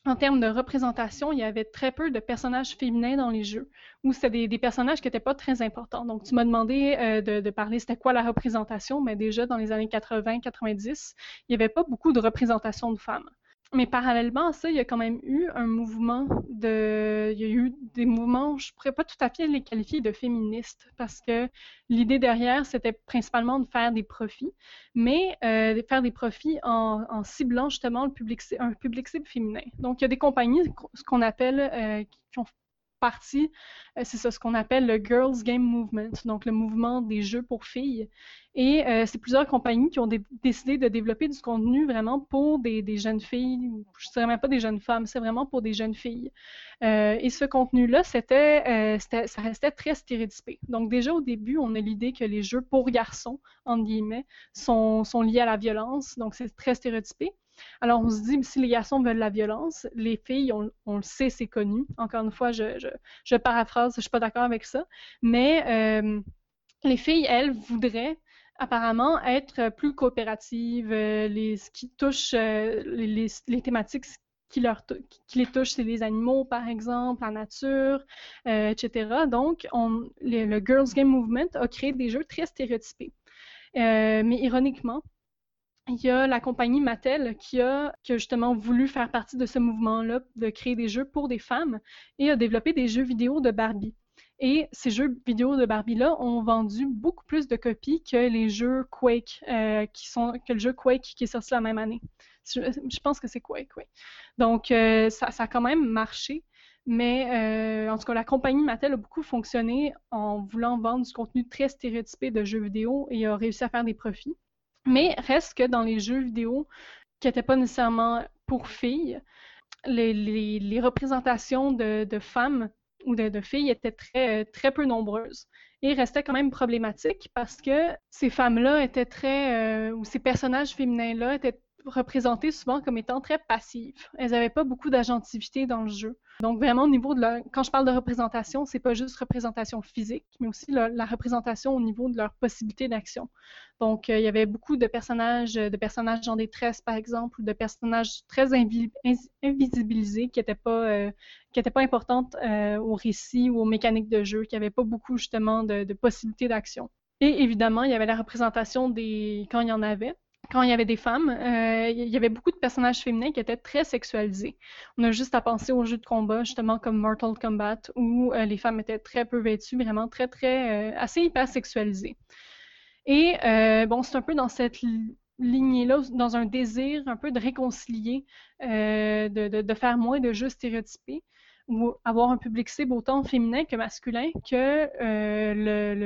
en termes de représentation, il y avait très peu de personnages féminins dans les jeux, ou c'était des, personnages qui n'étaient pas très importants. Donc, tu m'as demandé euh, de, parler, c'était quoi la représentation, mais déjà dans les années 80-90, il n'y avait pas beaucoup de représentation de femmes. Mais parallèlement à ça, il y a quand même eu un mouvement de. Il y a eu des mouvements, je ne pourrais pas tout à fait les qualifier de féministes, parce que l'idée derrière, c'était principalement de faire des profits, mais euh, de faire des profits en, ciblant justement le public, un public cible féminin. Donc, il y a des compagnies, ce qu'on appelle, euh, qui ont partie, euh, c'est ce qu'on appelle le Girls Game Movement, donc le mouvement des jeux pour filles. Et euh, c'est plusieurs compagnies qui ont décidé de développer du contenu vraiment pour des, jeunes filles, je ne dirais même pas des jeunes femmes, c'est vraiment pour des jeunes filles. Euh, et ce contenu-là, c'était, ça restait très stéréotypé. Donc déjà au début, on a l'idée que les jeux pour garçons, entre guillemets, sont liés à la violence, donc c'est très stéréotypé. Alors, on se dit, si les garçons veulent la violence, les filles, on, le sait, c'est connu. Encore une fois, je, je, paraphrase, je suis pas d'accord avec ça. Mais euh, les filles, elles, voudraient apparemment être plus coopératives. Euh, ce qui touche euh, les, thématiques qui, les touchent, c'est les animaux, par exemple, la nature, etc. Donc, on, le Girls Game Movement a créé des jeux très stéréotypés. mais ironiquement, il y a la compagnie Mattel qui a, justement voulu faire partie de ce mouvement-là, de créer des jeux pour des femmes et a développé des jeux vidéo de Barbie. Et ces jeux vidéo de Barbie-là ont vendu beaucoup plus de copies que les jeux Quake, euh, que le jeu Quake qui est sorti la même année. Je, pense que c'est Quake, oui. Donc, euh, ça, a quand même marché. Mais euh, en tout cas, la compagnie Mattel a beaucoup fonctionné en voulant vendre du contenu très stéréotypé de jeux vidéo et a réussi à faire des profits. Mais reste que dans les jeux vidéo qui n'étaient pas nécessairement pour filles, les, représentations de, femmes ou de, filles étaient très, peu nombreuses et restaient quand même problématiques parce que ces femmes-là étaient très, euh, ou ces personnages féminins-là étaient représentées souvent comme étant très passives. Elles n'avaient pas beaucoup d'agentivité dans le jeu. Donc vraiment au niveau de leur, quand je parle de représentation, c'est pas juste représentation physique, mais aussi la, représentation au niveau de leur possibilité d'action. Donc euh, il y avait beaucoup de personnages, de personnages en détresse par exemple, ou de personnages très invisibilisés qui n'étaient pas euh, qui étaient pas importantes euh, au récit ou aux mécaniques de jeu, qui n'avaient pas beaucoup justement de possibilités d'action. Et évidemment, il y avait la représentation des quand il y en avait quand il y avait des femmes, euh, il y avait beaucoup de personnages féminins qui étaient très sexualisés. On a juste à penser aux jeux de combat, justement comme Mortal Kombat, où euh, les femmes étaient très peu vêtues, vraiment très, très, euh, assez hyper sexualisées. Et bon, c'est un peu dans cette lignée-là, dans un désir un peu de réconcilier, de, faire moins de jeux stéréotypés ou avoir un public cible autant féminin que masculin que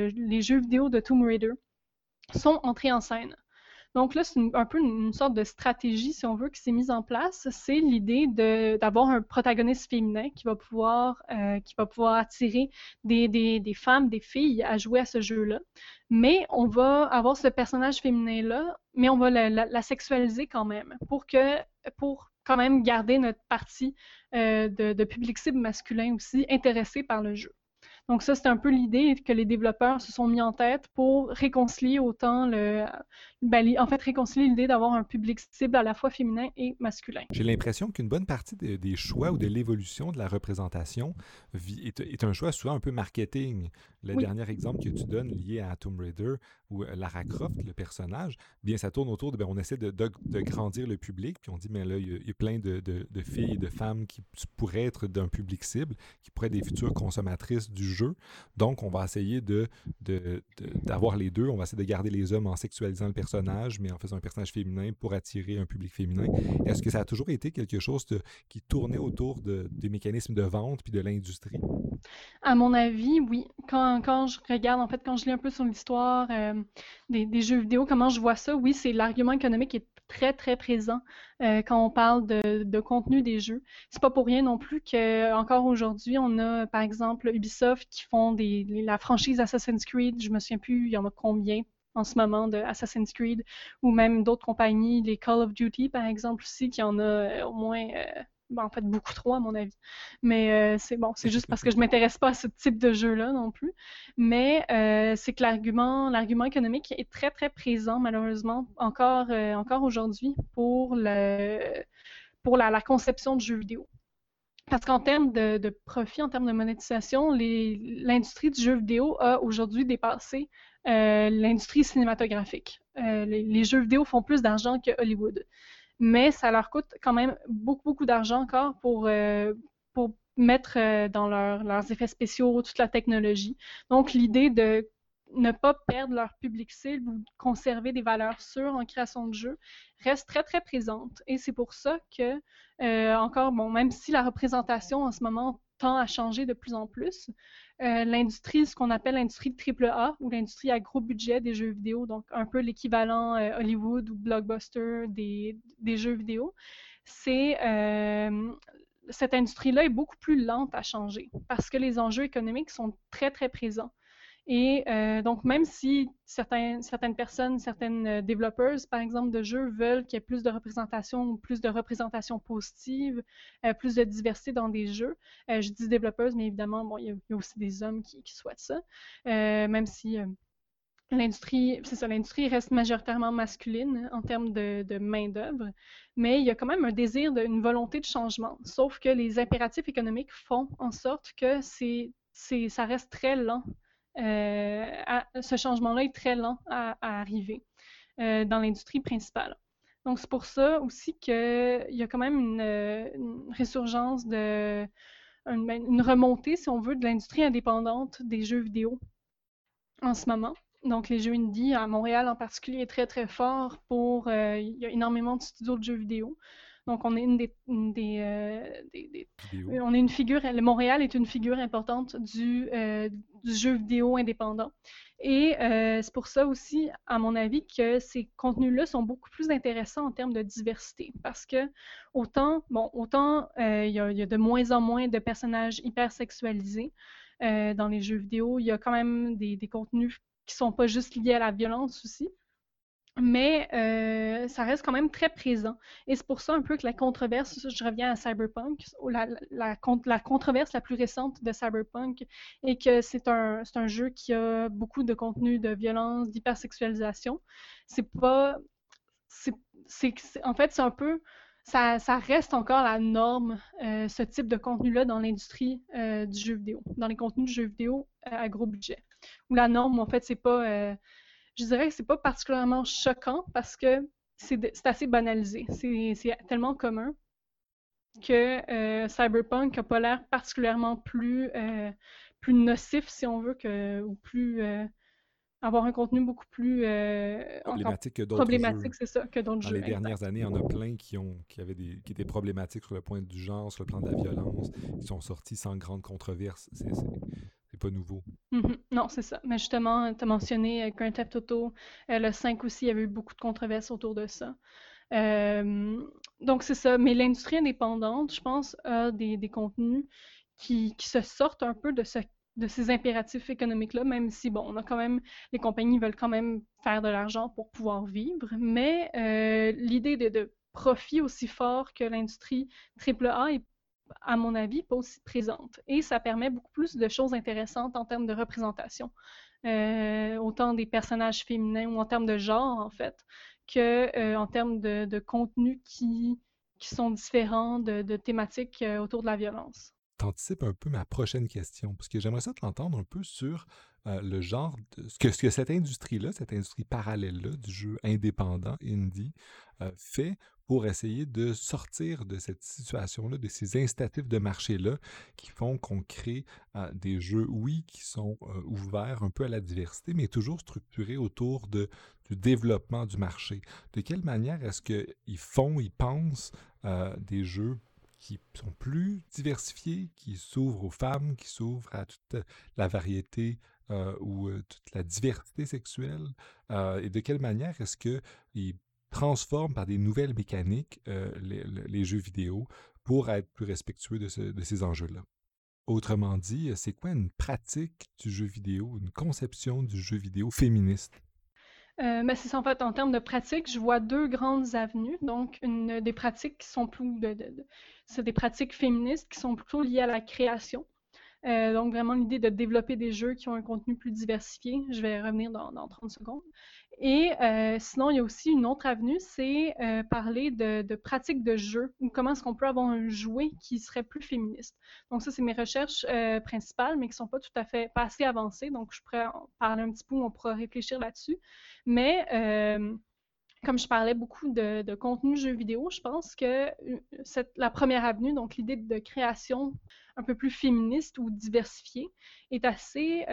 les jeux vidéo de Tomb Raider sont entrés en scène. Donc là, c'est un peu une, sorte de stratégie, si on veut, qui s'est mise en place. C'est l'idée d'avoir un protagoniste féminin qui va pouvoir, euh, attirer des, femmes, des filles à jouer à ce jeu-là. Mais on va avoir ce personnage féminin-là, mais on va la, sexualiser quand même pour quand même garder notre partie euh, de, de public cible masculin aussi intéressé par le jeu. Donc ça, c'est un peu l'idée que les développeurs se sont mis en tête pour réconcilier autant le... Ben, en fait, réconcilier l'idée d'avoir un public cible à la fois féminin et masculin. J'ai l'impression qu'une bonne partie des choix ou de l'évolution de la représentation est, un choix souvent un peu marketing. le dernier exemple que tu donnes lié à Tomb Raider ou Lara Croft, le personnage, bien ça tourne autour de, ben, on essaie de, grandir le public, puis on dit, mais là, il y, a, plein de, filles et de femmes qui pourraient être d'un public cible, qui pourraient être des futures consommatrices du jeu. Donc, on va essayer de, d'avoir les deux. On va essayer de garder les hommes en sexualisant le personnage, mais en faisant un personnage féminin pour attirer un public féminin. Est-ce que ça a toujours été quelque chose qui tournait autour des mécanismes de vente puis de l'industrie? À mon avis, oui. Quand, quand, je regarde, en fait, quand je lis un peu sur l'histoire euh, des, jeux vidéo, comment je vois ça, oui, c'est l'argument économique qui est très, très présent euh, quand on parle de, contenu des jeux. C'est pas pour rien non plus que encore aujourd'hui, on a, par exemple, Ubisoft qui font la franchise Assassin's Creed, je me souviens plus, il y en a combien en ce moment de Assassin's Creed, ou même d'autres compagnies, les Call of Duty, par exemple, aussi, qui en a euh, au moins en fait, beaucoup trop, à mon avis. Mais euh, c'est bon, c'est juste parce que je m'intéresse pas à ce type de jeu-là non plus. Mais euh, c'est que l'argument, économique est très, très présent, malheureusement, encore, euh, encore aujourd'hui pour la, conception de jeux vidéo. Parce qu'en termes de, profit, en termes de monétisation, l'industrie du jeu vidéo a aujourd'hui dépassé l'industrie cinématographique. Les, les, jeux vidéo font plus d'argent que Hollywood mais ça leur coûte quand même beaucoup, beaucoup d'argent encore pour, euh, pour mettre euh, dans leurs effets spéciaux toute la technologie. Donc, l'idée de ne pas perdre leur public cible ou conserver des valeurs sûres en création de jeux reste très, très présente. Et c'est pour ça que, euh, encore, bon, même si la représentation en ce moment tend à changer de plus en plus, euh, l'industrie, ce qu'on appelle l'industrie de A ou l'industrie à gros budget des jeux vidéo, donc un peu l'équivalent euh, Hollywood ou blockbuster des, des jeux vidéo, c'est cette industrie-là est beaucoup plus lente à changer parce que les enjeux économiques sont très très présents. Et euh, donc, même si certaines personnes, certaines euh, développeurs, par exemple, de jeux veulent qu'il y ait plus de représentation, plus de représentation positive, euh, plus de diversité dans des jeux, je dis développeuses, mais évidemment, bon, il y, a, aussi des hommes qui, souhaitent ça, même si l'industrie, c'est ça, l'industrie reste majoritairement masculine en termes de, main-d'œuvre, mais il y a quand même un désir, une volonté de changement. Sauf que les impératifs économiques font en sorte que ça reste très lent euh, ce changement-là est très lent à, arriver euh, dans l'industrie principale. Donc, c'est pour ça aussi qu'il y a quand même une, résurgence de. Ben, une, remontée, si on veut, de l'industrie indépendante des jeux vidéo en ce moment. Donc, les jeux indie, à Montréal en particulier, est très, très fort pour. Euh, il y a énormément de studios de jeux vidéo. Donc, on est une des, on est une figure. Le Montréal est une figure importante du, du jeu vidéo indépendant. Et euh, c'est pour ça aussi, à mon avis, que ces contenus-là sont beaucoup plus intéressants en termes de diversité. Parce que autant, bon, autant euh, il y, a de moins en moins de personnages hyper sexualisés euh, dans les jeux vidéo, il y a quand même des, des contenus qui sont pas juste liés à la violence aussi mais euh, ça reste quand même très présent. Et c'est pour ça un peu que la controverse, je reviens à Cyberpunk, la, controverse la plus récente de Cyberpunk est que c'est un, un jeu qui a beaucoup de contenu de violence, d'hypersexualisation. C'est pas... c'est en fait, c'est un peu... Ça, ça, reste encore la norme, euh, ce type de contenu-là dans l'industrie euh, du jeu vidéo, dans les contenus du jeu vidéo à gros budget. Où la norme, en fait, c'est pas je dirais que c'est pas particulièrement choquant parce que c'est assez banalisé. C'est tellement commun que euh, Cyberpunk n'a pas l'air particulièrement plus, euh, plus nocif, si on veut, que, ou plus euh, avoir un contenu beaucoup plus problématique que d'autres Problématique, c'est ça, que d'autres jeux. Dans les dernières années, il y en a plein qui, ont, qui, avaient des, qui étaient problématiques sur le point du genre, sur le plan de la violence, qui sont sortis sans grande controverse. C'est pas nouveau. Mm-hmm. Non, c'est ça. Mais justement, tu as mentionné euh, Grand Theft Auto, euh, le 5 aussi, il y avait eu beaucoup de controverses autour de ça. Euh, donc, c'est ça. Mais l'industrie indépendante, je pense, a des, contenus qui, se sortent un peu de, ce, de ces impératifs économiques-là, même si, bon, on a quand même, les compagnies veulent quand même faire de l'argent pour pouvoir vivre, mais l'idée de, de, profit aussi fort que l'industrie AAA est à mon avis, pas aussi présente. Et ça permet beaucoup plus de choses intéressantes en termes de représentation, euh, autant des personnages féminins ou en termes de genre, en fait, que euh, en termes de, de contenu qui, qui sont différents de, thématiques euh, autour de la violence. t'anticipes un peu ma prochaine question, parce que j'aimerais ça t'entendre un peu sur le genre de ce que, ce que cette industrie-là, cette industrie parallèle-là du jeu indépendant, indie, fait pour essayer de sortir de cette situation-là, de ces incitatifs de marché-là qui font qu'on crée euh, des jeux, oui, qui sont ouverts un peu à la diversité, mais toujours structurés autour du développement du marché. De quelle manière est-ce qu'ils font, ils pensent des jeux qui sont plus diversifiés, qui s'ouvrent aux femmes, qui s'ouvrent à toute la variété euh, ou euh, toute la diversité sexuelle, euh, et de quelle manière est-ce qu'ils transforment par des nouvelles mécaniques les, jeux vidéo pour être plus respectueux de, ces enjeux-là. Autrement dit, c'est quoi une pratique du jeu vidéo, une conception du jeu vidéo féministe? Euh, mais c'est en fait, en termes de pratique, je vois deux grandes avenues. Donc, des pratiques qui sont plus c'est des pratiques féministes qui sont plutôt liées à la création. Euh, donc, vraiment l'idée de développer des jeux qui ont un contenu plus diversifié. Je vais revenir dans, dans 30 secondes. Et euh, sinon, il y a aussi une autre avenue, c'est euh, parler de, de, pratiques de jeu ou comment est-ce qu'on peut avoir un jouet qui serait plus féministe. Donc ça, c'est mes recherches euh, principales, mais qui sont pas tout à fait pas assez avancées. Donc je pourrais en parler un petit peu, on pourra réfléchir là-dessus. Mais comme je parlais beaucoup de, contenu jeux vidéo, je pense que cette, la première avenue, donc l'idée de création un peu plus féministe ou diversifiée, est assez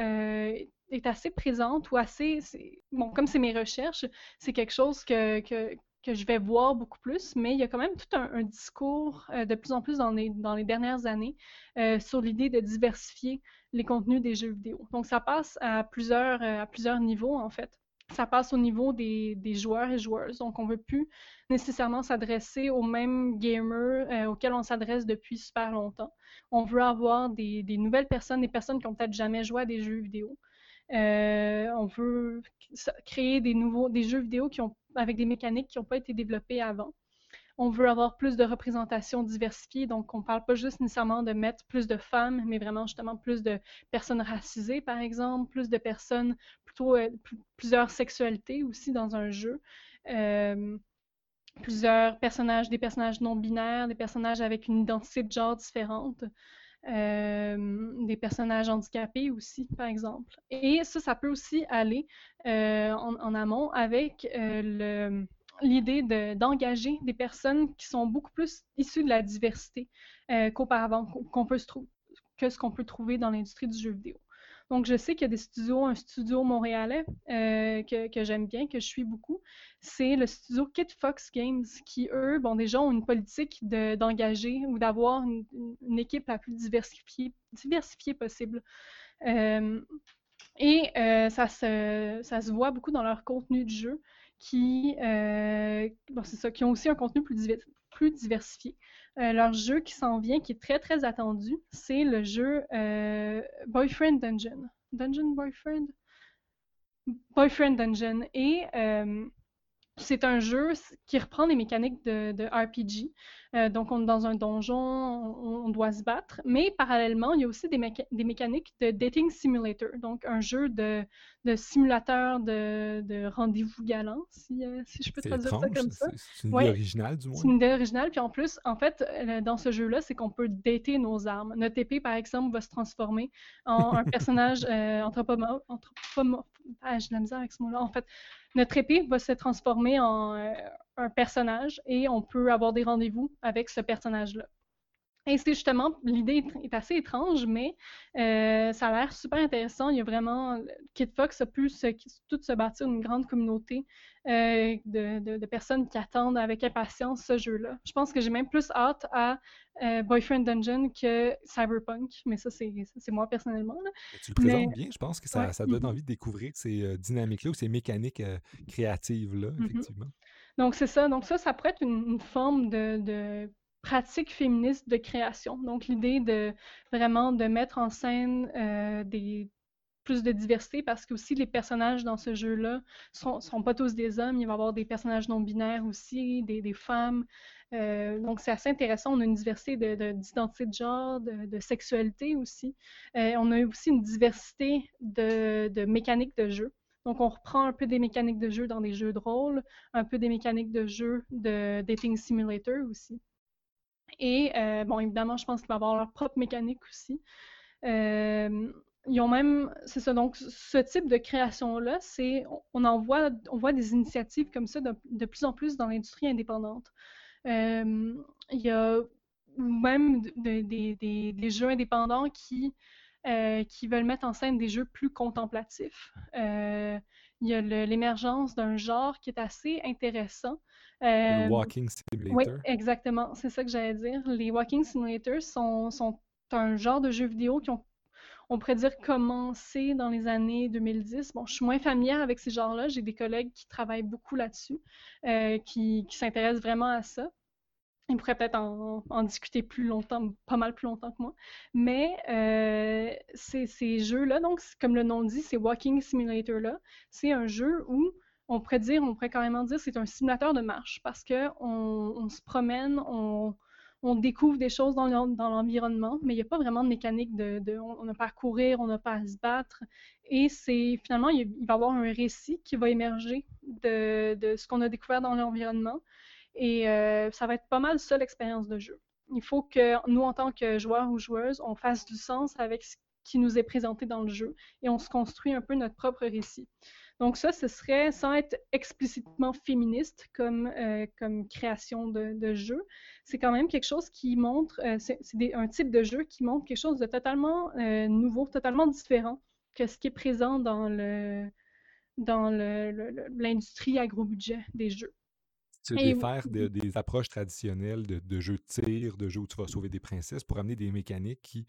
est assez présente ou assez. Bon, comme c'est mes recherches, c'est quelque chose que, que, que, je vais voir beaucoup plus, mais il y a quand même tout un, discours euh, de plus en plus dans les, dans les dernières années euh, sur l'idée de diversifier les contenus des jeux vidéo. Donc, ça passe à plusieurs, euh, à plusieurs niveaux, en fait. Ça passe au niveau des, joueurs et joueuses. Donc, on ne veut plus nécessairement s'adresser aux mêmes gamers auxquels on s'adresse depuis super longtemps. On veut avoir des, nouvelles personnes, des personnes qui ont peut-être jamais joué à des jeux vidéo, euh, on veut créer des nouveaux, des jeux vidéo qui ont, avec des mécaniques qui n'ont pas été développées avant. On veut avoir plus de représentation diversifiée, donc on ne parle pas juste nécessairement de mettre plus de femmes, mais vraiment justement plus de personnes racisées, par exemple, plus de personnes, plutôt euh, plusieurs sexualités aussi dans un jeu. Euh, plusieurs personnages, des personnages non binaires, des personnages avec une identité de genre différente. Euh, des personnages handicapés aussi, par exemple. Et ça, ça peut aussi aller en, amont avec euh, l'idée d'engager des personnes qui sont beaucoup plus issues de la diversité qu'auparavant, qu'on peut que ce qu'on peut trouver dans l'industrie du jeu vidéo. Donc, je sais qu'il y a des studios, un studio montréalais euh, que, j'aime bien, que je suis beaucoup. C'est le studio Kid Fox Games, qui, eux, bon, déjà ont une politique d'engager ou d'avoir une, équipe la plus diversifiée, diversifiée possible. Euh, et euh, ça, se, ça se voit beaucoup dans leur contenu de jeu, ça, qui ont aussi un contenu plus, diversifié. Euh, leur jeu qui s'en vient, qui est très très attendu, c'est le jeu euh, Boyfriend Dungeon. Dungeon Boyfriend? Boyfriend Dungeon. Et euh, c'est un jeu qui reprend des mécaniques de, de RPG. Euh, donc, on est dans un donjon, on, doit se battre. Mais parallèlement, il y a aussi des, des mécaniques de dating simulator, donc un jeu de, de simulateur de, de rendez-vous galant, si, euh, si je peux traduire ça comme ça. C'est une idée originale, du moins. C'est une idée originale. Puis en plus, en fait, euh, dans ce jeu-là, c'est qu'on peut dater nos armes. Notre épée, par exemple, va se transformer en un [LAUGHS] personnage anthropomorphe. Ah, j'ai de la misère avec ce mot-là. En fait, notre épée va se transformer en euh, un personnage et on peut avoir des rendez-vous avec ce personnage-là. Et c'est justement, l'idée est assez étrange, mais euh, ça a l'air super intéressant. Il y a vraiment, Kid Fox a pu se, tout se bâtir une grande communauté euh, de, personnes qui attendent avec impatience ce jeu-là. Je pense que j'ai même plus hâte à euh, Boyfriend Dungeon que Cyberpunk, mais ça, c'est moi personnellement. Tu le présentes bien, je pense que ça, donne envie de découvrir ces dynamiques-là ou ces mécaniques créatives-là, mm-hmm. effectivement. Donc, c'est ça. Donc, ça, ça pourrait être une, forme de pratique féministe de création. Donc, l'idée de vraiment de mettre en scène euh, plus de diversité parce que aussi les personnages dans ce jeu-là ne seront, pas tous des hommes, il va y avoir des personnages non binaires aussi, des, femmes. Euh, donc c'est assez intéressant, on a une diversité d'identité de, de, genre, de, sexualité aussi. Euh, on a aussi une diversité de, de mécaniques de jeu. Donc, on reprend un peu des mécaniques de jeu dans des jeux de rôle, un peu des mécaniques de jeu de dating simulator aussi. Et bon, évidemment, je pense qu'il va avoir leur propre mécanique aussi. ils ont même, c'est ça, donc ce type de création-là, c'est, on en voit, on voit des initiatives comme ça de, plus en plus dans l'industrie indépendante. il y a même des jeux indépendants qui euh, qui veulent mettre en scène des jeux plus contemplatifs. Euh, il y a l'émergence d'un genre qui est assez intéressant. Euh, walking simulator. Oui, exactement. C'est ça que j'allais dire. Les walking simulators sont, sont, un genre de jeux vidéo qui ont, on pourrait dire, commencé dans les années 2010. Bon, je suis moins familière avec ces genres-là. J'ai des collègues qui travaillent beaucoup là-dessus, qui, qui s'intéressent vraiment à ça. Il pourrait peut-être en, discuter plus longtemps, pas mal plus longtemps que moi. Mais euh, ces, jeux-là, donc comme le nom dit, ces Walking Simulator-là, c'est un jeu où on pourrait dire, on pourrait carrément dire, c'est un simulateur de marche parce que on, se promène, on, découvre des choses dans l'environnement, mais il n'y a pas vraiment de mécanique de, on n'a pas à courir, on n'a pas à se battre. Et c'est finalement, il, va y avoir un récit qui va émerger de, ce qu'on a découvert dans l'environnement et euh, ça va être pas mal ça l'expérience de jeu. Il faut que nous, en tant que joueurs ou joueuses, on fasse du sens avec ce qui nous est présenté dans le jeu et on se construit un peu notre propre récit. Donc ça, ce serait, sans être explicitement féministe comme, euh, comme création de, jeu, c'est quand même quelque chose qui montre, euh, c'est un type de jeu qui montre quelque chose de totalement nouveau, totalement différent que ce qui est présent dans le dans l'industrie à gros budget des jeux. Tu veux faire des approches traditionnelles de, jeux de tir, de jeux où tu vas sauver des princesses pour amener des mécaniques qui,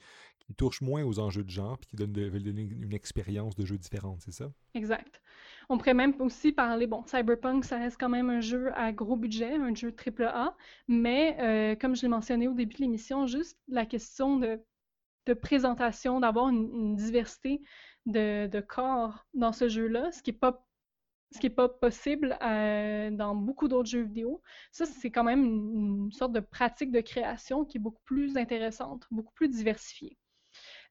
touchent moins aux enjeux de genre puis qui donnent, une expérience de jeu différente, c'est ça? Exact. On pourrait même aussi parler, bon, Cyberpunk, ça reste quand même un jeu à gros budget, un jeu AAA, mais euh, comme je l'ai mentionné au début de l'émission, juste la question de, présentation, d'avoir une, diversité de, corps dans ce jeu-là, ce qui n'est pas ce qui n'est pas possible euh, dans beaucoup d'autres jeux vidéo. Ça, c'est quand même une, sorte de pratique de création qui est beaucoup plus intéressante, beaucoup plus diversifiée.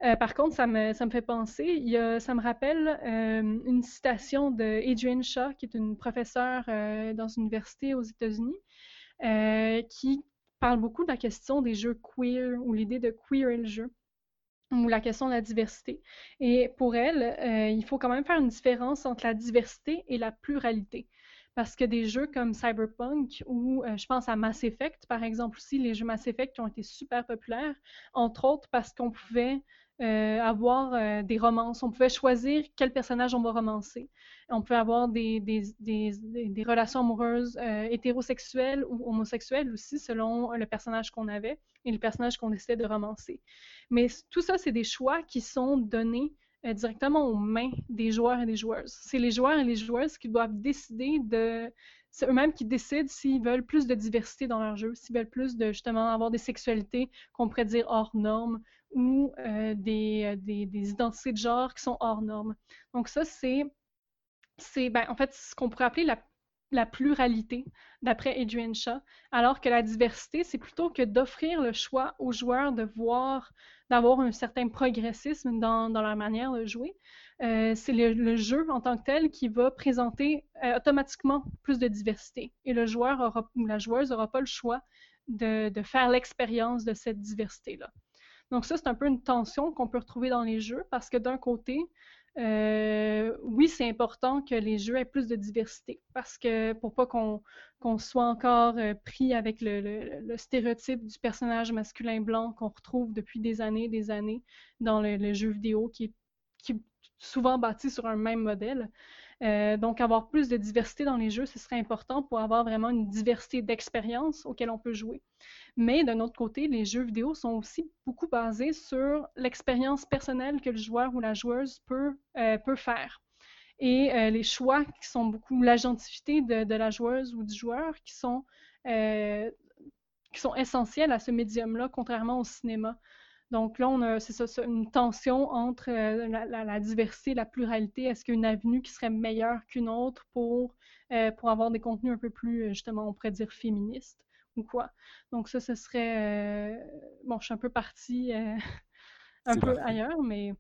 Euh, par contre, ça me, fait penser, ça me rappelle euh, une citation de Shaw, qui est une professeure dans une université aux États-Unis, qui parle beaucoup de la question des jeux queer ou l'idée de queer le jeu ou la question de la diversité. Et pour elle, euh, il faut quand même faire une différence entre la diversité et la pluralité. Parce que des jeux comme Cyberpunk ou euh, je pense à Mass Effect, par exemple aussi, les jeux Mass Effect ont été super populaires, entre autres parce qu'on pouvait euh, avoir euh, des romances. On pouvait choisir quel personnage on va romancer. On peut avoir des, relations amoureuses euh, hétérosexuelles ou homosexuelles aussi, selon le personnage qu'on avait et le personnage qu'on décidait de romancer. Mais tout ça, c'est des choix qui sont donnés directement aux mains des joueurs et des joueuses. C'est les joueurs et les joueuses qui doivent décider de c'est eux-mêmes qui décident s'ils veulent plus de diversité dans leur jeu, s'ils veulent plus de justement avoir des sexualités qu'on pourrait dire hors normes ou euh, des, des, des, identités de genre qui sont hors normes. Donc ça, c'est, c'est ben, en fait ce qu'on pourrait appeler la, pluralité, d'après Adrian Shaw, alors que la diversité, c'est plutôt que d'offrir le choix aux joueurs de voir, d'avoir un certain progressisme dans, dans leur manière de jouer, euh, c'est le, jeu en tant que tel qui va présenter euh, automatiquement plus de diversité. Et le joueur aura, ou la joueuse n'aura pas le choix de, faire l'expérience de cette diversité-là. Donc ça, c'est un peu une tension qu'on peut retrouver dans les jeux parce que d'un côté, euh, oui, c'est important que les jeux aient plus de diversité parce que pour pas qu'on soit encore pris avec le, stéréotype du personnage masculin blanc qu'on retrouve depuis des années des années dans le, jeu vidéo qui, qui souvent bâti sur un même modèle. Euh, donc, avoir plus de diversité dans les jeux, ce serait important pour avoir vraiment une diversité d'expériences auxquelles on peut jouer. Mais d'un autre côté, les jeux vidéo sont aussi beaucoup basés sur l'expérience personnelle que le joueur ou la joueuse peut, euh, peut faire. Et euh, les choix qui sont beaucoup, l'agentivité de, de, la joueuse ou du joueur qui sont, qui sont essentiels à ce médium-là, contrairement au cinéma. Donc là, on a, c'est ça, une tension entre euh, la, diversité la pluralité. Est-ce qu'il y a une avenue qui serait meilleure qu'une autre pour, euh, pour avoir des contenus un peu plus, euh, justement, on pourrait dire féministes ou quoi? Donc ça, ce serait... bon, je suis un peu partie [LAUGHS] un peu ailleurs, mais...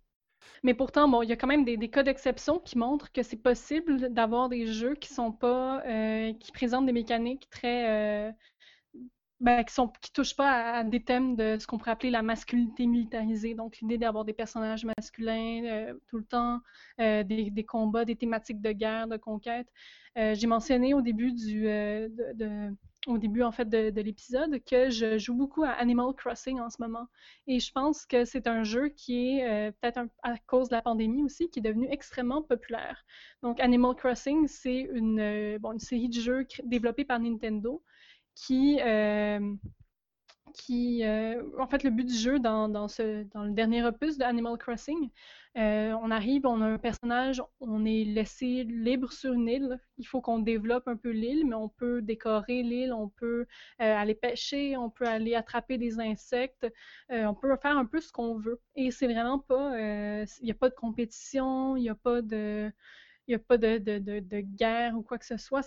Mais pourtant, bon, il y a quand même des, cas d'exception qui montrent que c'est possible d'avoir des jeux qui sont pas, qui présentent des mécaniques très, ben, qui qui touchent pas à, des thèmes de ce qu'on pourrait appeler la masculinité militarisée. Donc l'idée d'avoir des personnages masculins euh, tout le temps, euh, des, combats, des thématiques de guerre, de conquête. Euh, j'ai mentionné au début du de, au début en fait de, de l'épisode que je joue beaucoup à Animal Crossing en ce moment et je pense que c'est un jeu qui est peut-être à cause de la pandémie aussi qui est devenu extrêmement populaire. Donc Animal Crossing c'est une bon une série de jeux développés par Nintendo qui, euh, qui euh, en fait, le but du jeu dans, dans, ce, dans le dernier opus de Animal Crossing, euh, on arrive, on a un personnage, on est laissé libre sur une île. Il faut qu'on développe un peu l'île, mais on peut décorer l'île, on peut aller pêcher, on peut aller attraper des insectes, on peut faire un peu ce qu'on veut. Et c'est vraiment pas, il n'y a pas de compétition, il n'y a pas de, il a pas de, de, de, de, guerre ou quoi que ce soit.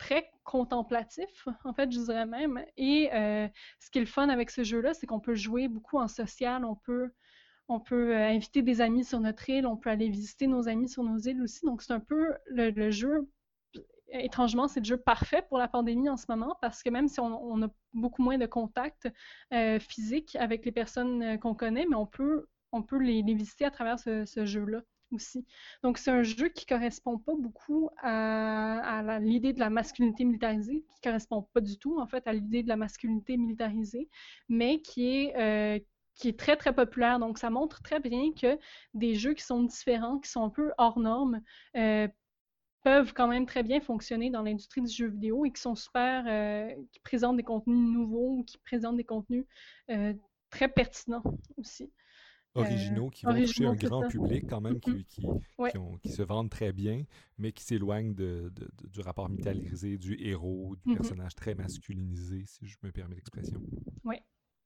Très contemplatif, en fait, je dirais même. Et euh, ce qui est le fun avec ce jeu-là, c'est qu'on peut jouer beaucoup en social, on peut, on peut euh, inviter des amis sur notre île, on peut aller visiter nos amis sur nos îles aussi. Donc, c'est un peu le, jeu, étrangement, c'est le jeu parfait pour la pandémie en ce moment, parce que même si on, a beaucoup moins de contact euh, physique avec les personnes qu'on connaît, mais on peut, on peut les, visiter à travers ce jeu-là aussi. Donc, c'est un jeu qui correspond pas beaucoup à, l'idée de la masculinité militarisée, qui correspond pas du tout, en fait, à l'idée de la masculinité militarisée, mais qui est, euh, qui est très, très populaire. Donc, ça montre très bien que des jeux qui sont différents, qui sont un peu hors normes, euh, peuvent quand même très bien fonctionner dans l'industrie du jeu vidéo et qui sont super, euh, qui présentent des contenus nouveaux ou qui présentent des contenus très pertinents aussi. Originaux qui vont toucher un grand public quand même, qui, qui, se vendent très bien, mais qui s'éloignent de, du rapport militarisé du héros, du mm-hmm. personnage très masculinisé, si je me permets l'expression. Oui,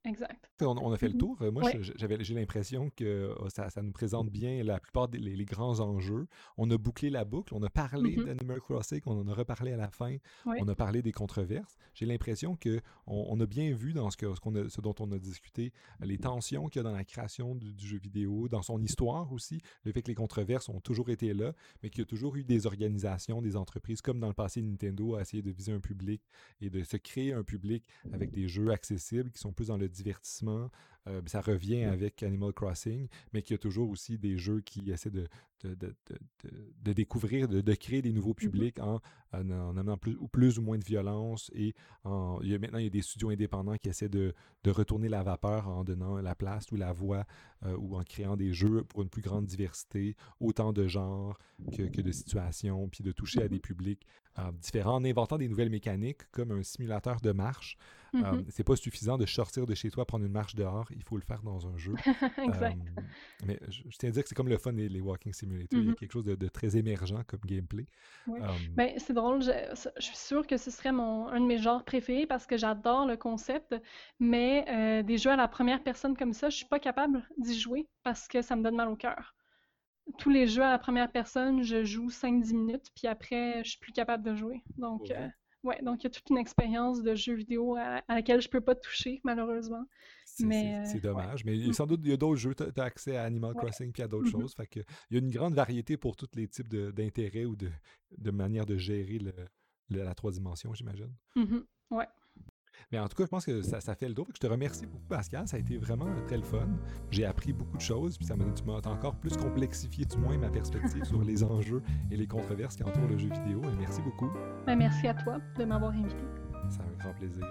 Exact. On, a fait le mm-hmm. tour. Moi, j'avais, j'ai l'impression que oh, ça, ça, nous présente bien la plupart des les, grands enjeux. On a bouclé la boucle. On a parlé mm-hmm. d'Animal Crossing. On en a reparlé à la fin. On a parlé des controverses. J'ai l'impression que on, a bien vu dans ce, que, ce, qu'on a, ce dont on a discuté, les tensions qu'il y a dans la création du, jeu vidéo, dans son histoire aussi, le fait que les controverses ont toujours été là, mais qu'il y a toujours eu des organisations, des entreprises, comme dans le passé Nintendo, à essayer de viser un public et de se créer un public avec des jeux accessibles qui sont plus dans le divertissement. Euh, ça revient avec Animal Crossing, mais qu'il y a toujours aussi des jeux qui essaient de, de, de, de découvrir, de, créer des nouveaux mm-hmm. publics en, en, amenant plus ou, plus ou moins de violence. Et en, il y a, maintenant, il y a des studios indépendants qui essaient de, retourner la vapeur en donnant la place ou la voix euh, ou en créant des jeux pour une plus grande diversité, autant de genres que, que de situations, puis de toucher à des mm-hmm. publics euh, différents, en inventant des nouvelles mécaniques comme un simulateur de marche. Mm-hmm. c'est pas suffisant de sortir de chez toi, prendre une marche dehors il faut le faire dans un jeu. [LAUGHS] exact. mais je, tiens à dire que c'est comme le fun des les Walking Simulators. Il y a mm-hmm. quelque chose de, très émergent comme gameplay. Ben, c'est drôle. Je, suis sûre que ce serait mon, un de mes genres préférés parce que j'adore le concept. Mais euh, des jeux à la première personne comme ça, je suis pas capable d'y jouer parce que ça me donne mal au cœur. Tous les jeux à la première personne, je joue 5-10 minutes, puis après, je suis plus capable de jouer. Donc, euh, ouais, donc il y a toute une expérience de jeu vidéo à, laquelle je peux pas toucher, malheureusement. C'est euh, dommage. Mais sans doute, il y a d'autres jeux. Tu as accès à Animal Crossing puis à d'autres mm-hmm. choses. Fait que, il y a une grande variété pour tous les types d'intérêts ou de, de manière de gérer le, la trois dimensions, j'imagine. Mm-hmm. Ouais. Mais en tout cas, je pense que ça, ça fait le dos. Je te remercie beaucoup, Pascal. Ça a été vraiment très le fun. J'ai appris beaucoup de choses. Puis ça m'a encore plus complexifié, du moins, ma perspective sur les enjeux et les controverses qui entourent le jeu vidéo. Et merci beaucoup. Ben, merci à toi de m'avoir invité. C'est un grand plaisir.